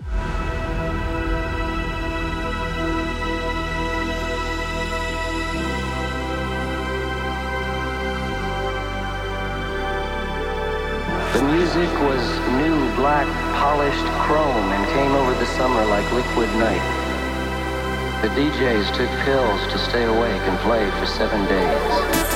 The music was new, black, polished chrome and came over the summer like liquid night. The DJs took pills to stay awake and play for seven days.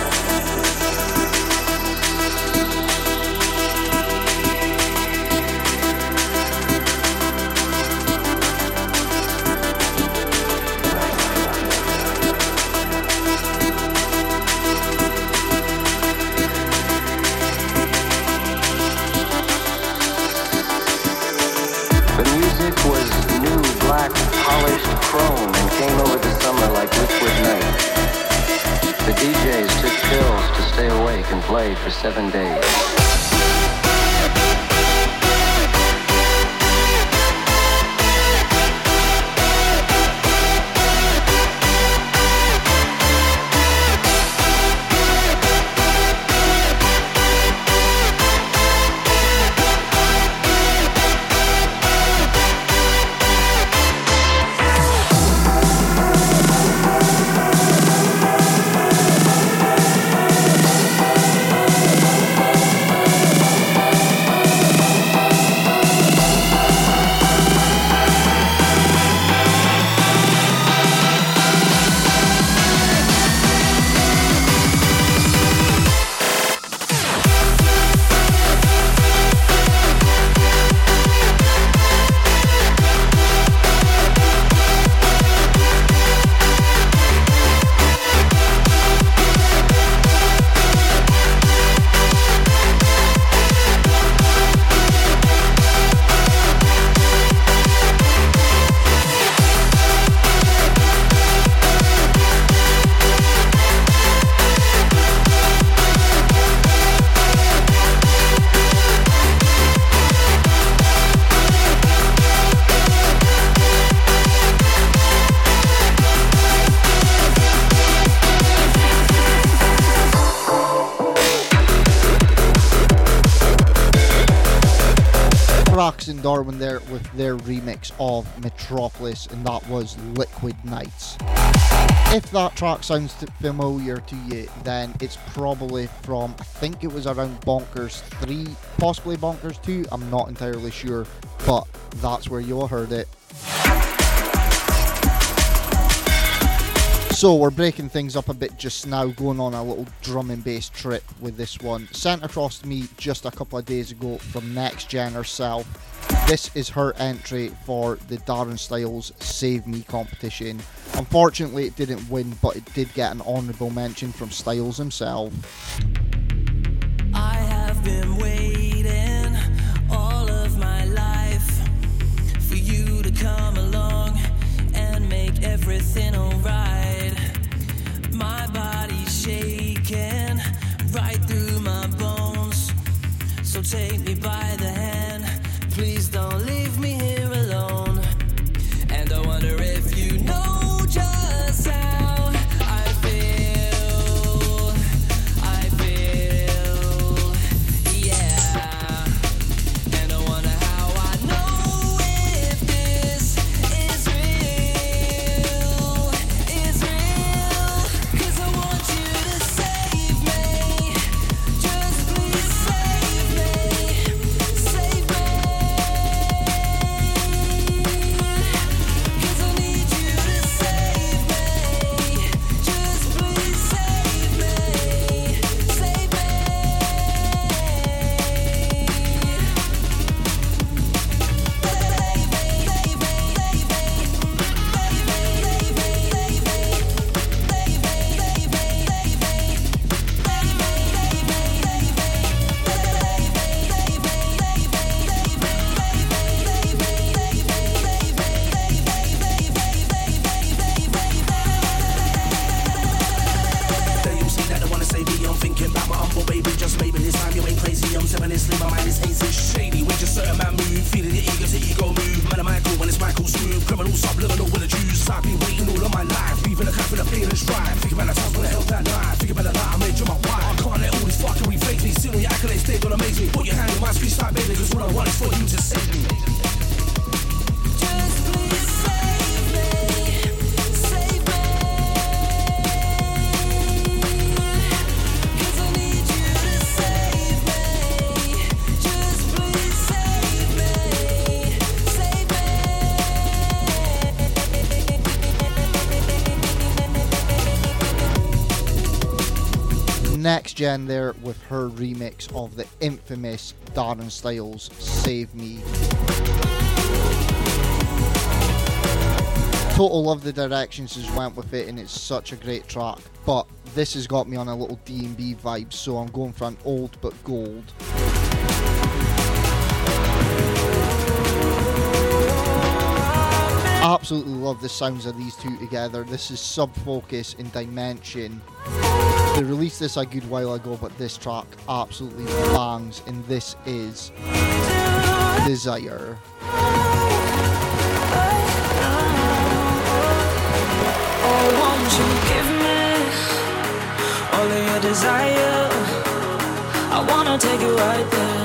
Their remix of Metropolis, and that was Liquid Nights. If that track sounds familiar to you, then it's probably from, I think it was around Bonkers 3, possibly Bonkers 2, I'm not entirely sure, but that's where you heard it. So we're breaking things up a bit just now, going on a little drum and bass trip with this one. Sent across to me just a couple of days ago from Next Gen herself. This is her entry for the Darren Styles Save Me competition. Unfortunately, it didn't win, but it did get an honourable mention from Styles himself. I have been waiting all of my life for you to come along and make everything alright. My body's shaking right through my bones. So take Gen there with her remix of the infamous Darren Styles Save Me. Total love the directions she's went with it and it's such a great track. But this has got me on a little D&B vibe so I'm going for an old but gold. Absolutely love the sounds of these two together. This is Sub Focus in Dimension. They released this a good while ago, but this track absolutely bangs, and this is Desire. Oh, won't you give me all of your desire? I wanna take you right there.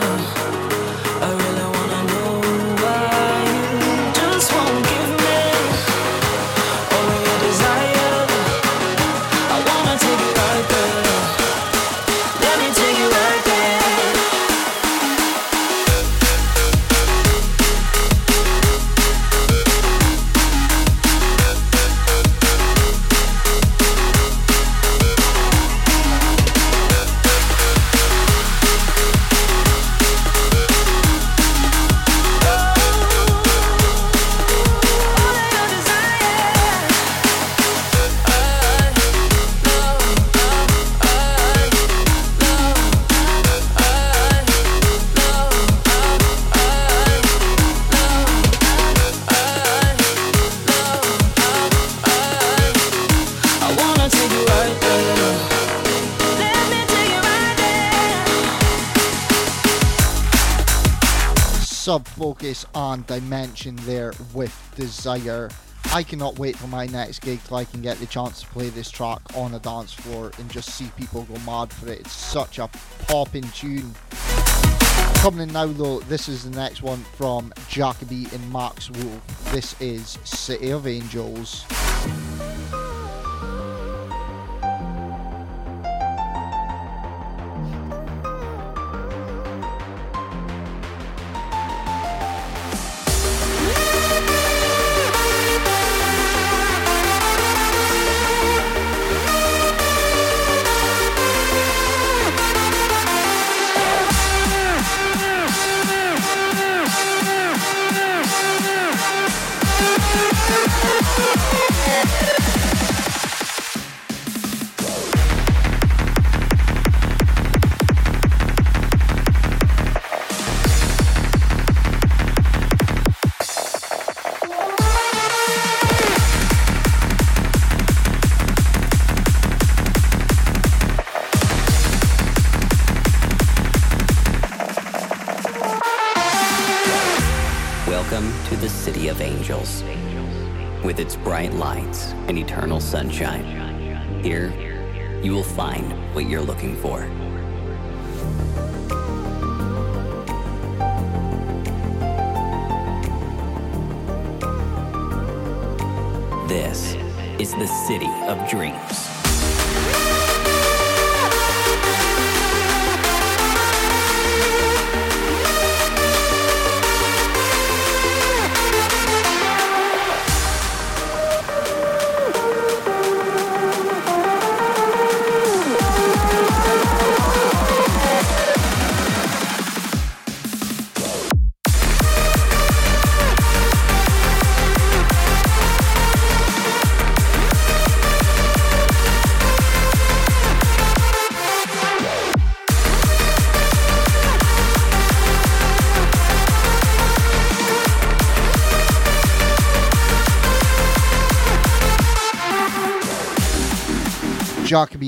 Sub Focus on Dimension there with Desire. I cannot wait for my next gig till I can get the chance to play this track on a dance floor and just see people go mad for it. It's such a popping tune. Coming in now, though, this is the next one from Jacoby and Max Wolf. This is City of Angels. Bright lights and eternal sunshine. Here, you will find what you're looking for. This is the City of Dreams.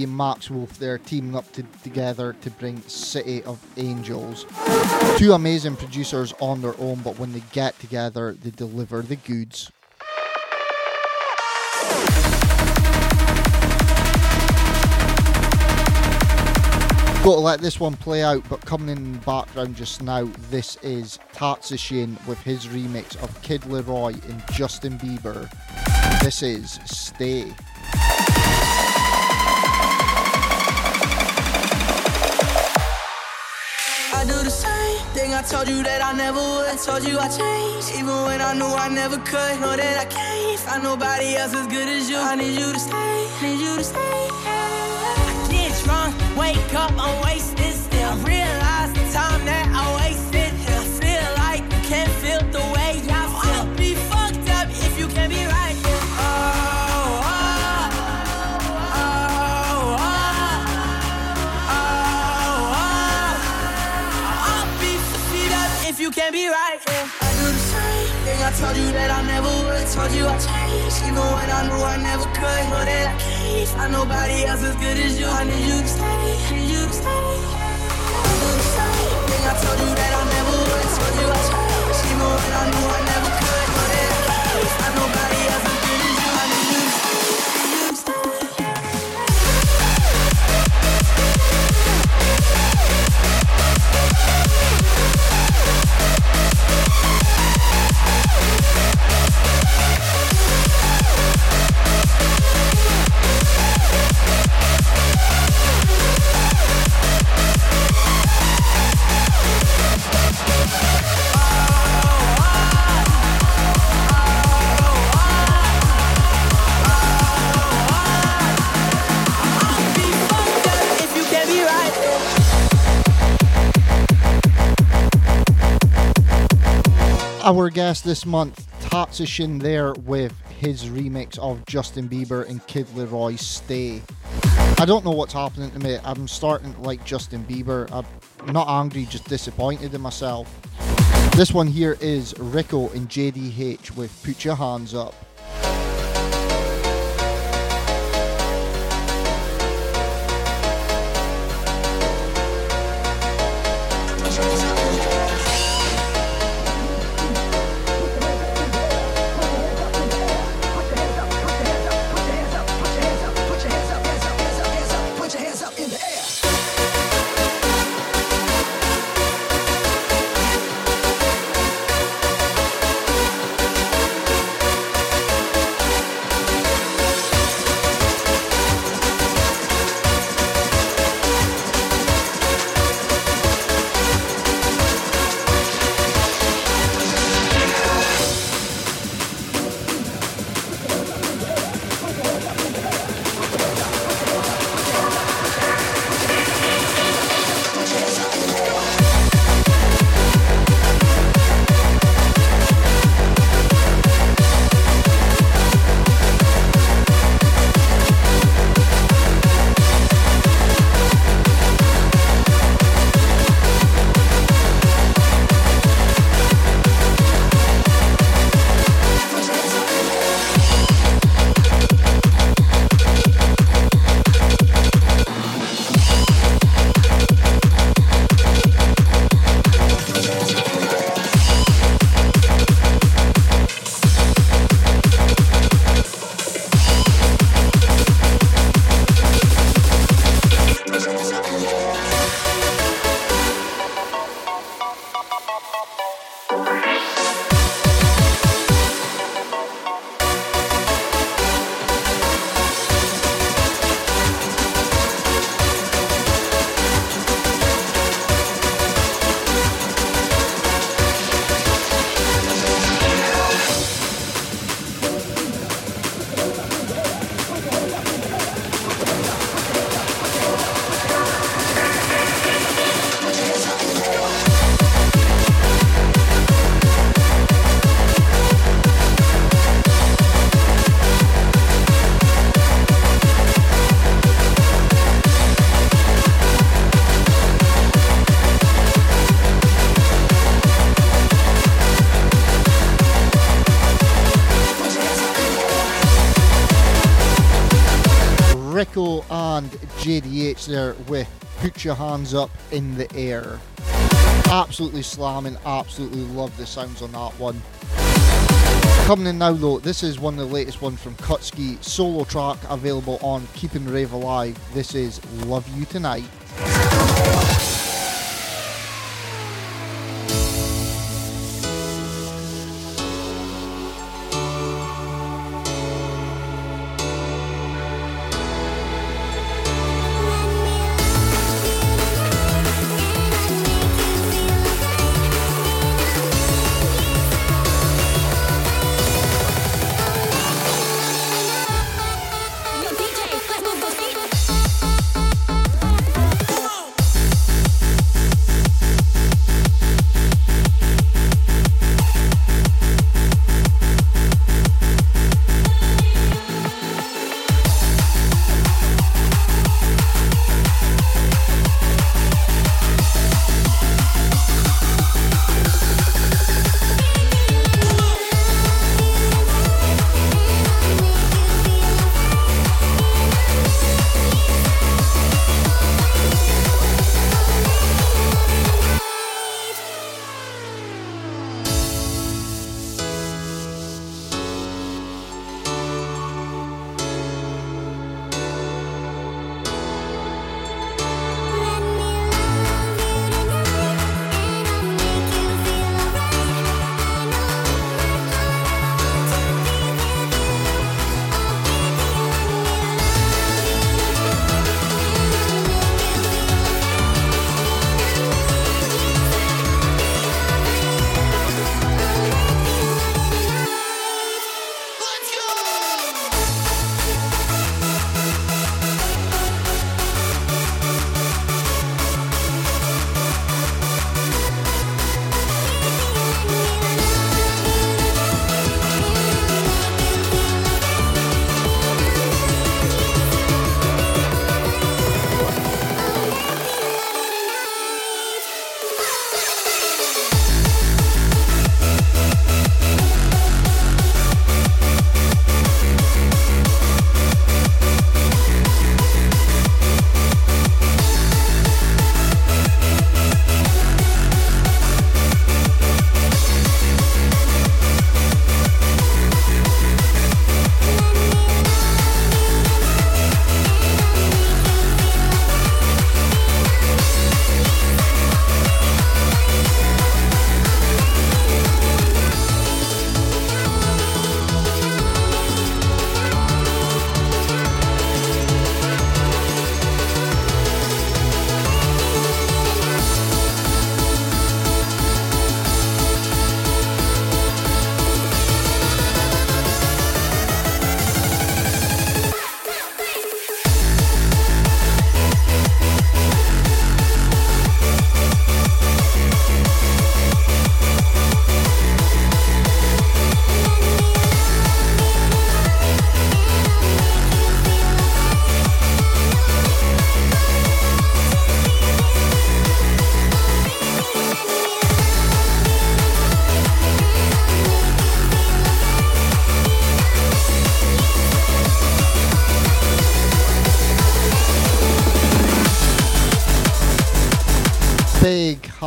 And Max Wolf there teaming up to, together to bring City of Angels. Two amazing producers on their own, but when they get together, they deliver the goods. Got to let this one play out, but coming in the background just now, this is Tatsunoshin with his remix of Kid LAROI and Justin Bieber. This is Stay. Told you that I never would. I told you I changed, even when I knew I never could. Know that I can't find nobody else as good as you. I need you to stay, need you to stay. I get drunk, wake up, I'm wasted still. Realize the time that I wasted. I feel like you can't feel the way I feel. I'll be fucked up if you can't be right. Told you that I never would. Told you I changed, even when I knew I never could. Know that I can't find nobody else as good as you. I need you to stay, need you to stay. I told you that I never would. Told you I changed, even when I knew I never could. Our guest this month, Tatsunoshin, there with his remix of Justin Bieber and Kid LAROI's Stay. I don't know what's happening to me. I'm starting to like Justin Bieber. I'm not angry, just disappointed in myself. This one here is Rico and JDH with Put Your Hands Up. There with Put Your Hands Up in the Air. Absolutely slamming, absolutely love the sounds on that one. Coming in now though, this is one of the latest ones from Kutski, solo track available on Keeping Rave Alive. This is Love You Tonight.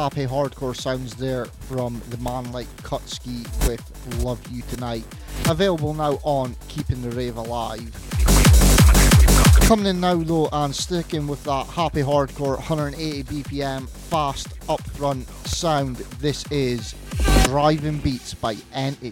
Happy hardcore sounds there from the man like Kutski with Love You Tonight. Available now on Keeping the Rave Alive. Coming in now though and sticking with that happy hardcore 180 BPM fast upfront sound. This is Driving Beats by Entity.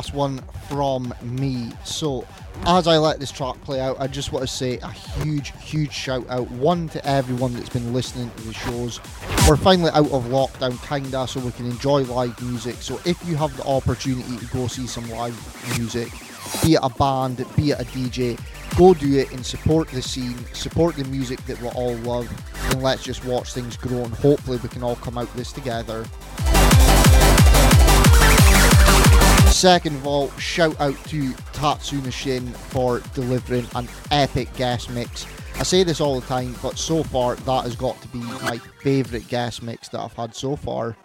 Last one from me. So as I let this track play out, I just want to say a huge, huge shout out. One to everyone that's been listening to the shows. We're finally out of lockdown, kinda, so we can enjoy live music. So if you have the opportunity to go see some live music, be it a band, be it a DJ, go do it and support the scene, support the music that we all love, and let's just watch things grow. And hopefully, we can all come out this together. Second of all, shout out to Tatsunoshin for delivering an epic guest mix. I say this all the time, but so far that has got to be my favourite guest mix that I've had so far.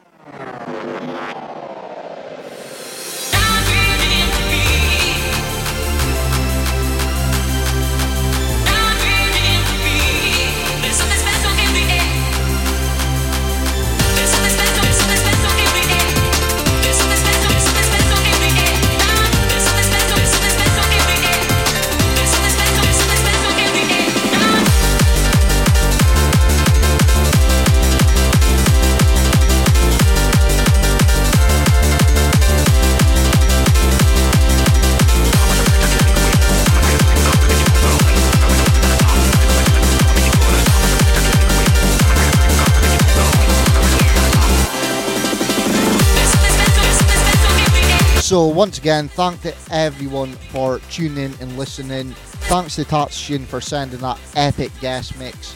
So once again, thank to everyone for tuning in and listening. Thanks to Tatshin for sending that epic guest mix.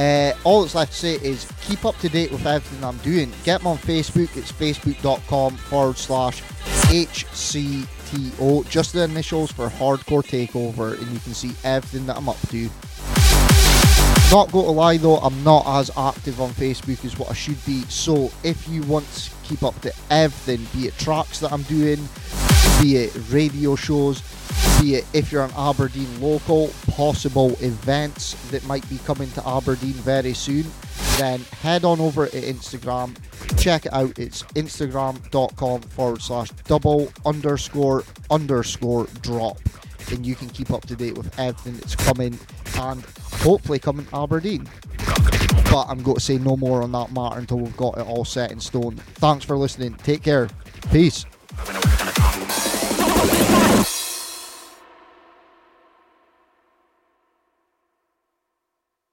Uh, all that's left to say is keep up to date with everything I'm doing. Get me on Facebook. It's facebook.com forward slash HCTO. Just the initials for Hardcore Takeover, and you can see everything that I'm up to. Not going to lie though, I'm not as active on Facebook as what I should be. So if you want to keep up to everything, be it tracks that I'm doing, be it radio shows, be it if you're an Aberdeen local, possible events that might be coming to Aberdeen very soon, then head on over to Instagram, check it out. It's instagram.com forward slash double underscore underscore drop and you can keep up to date with everything that's coming and hopefully coming to Aberdeen. But I'm going to say no more on that matter until we've got it all set in stone. Thanks for listening. Take care. Peace.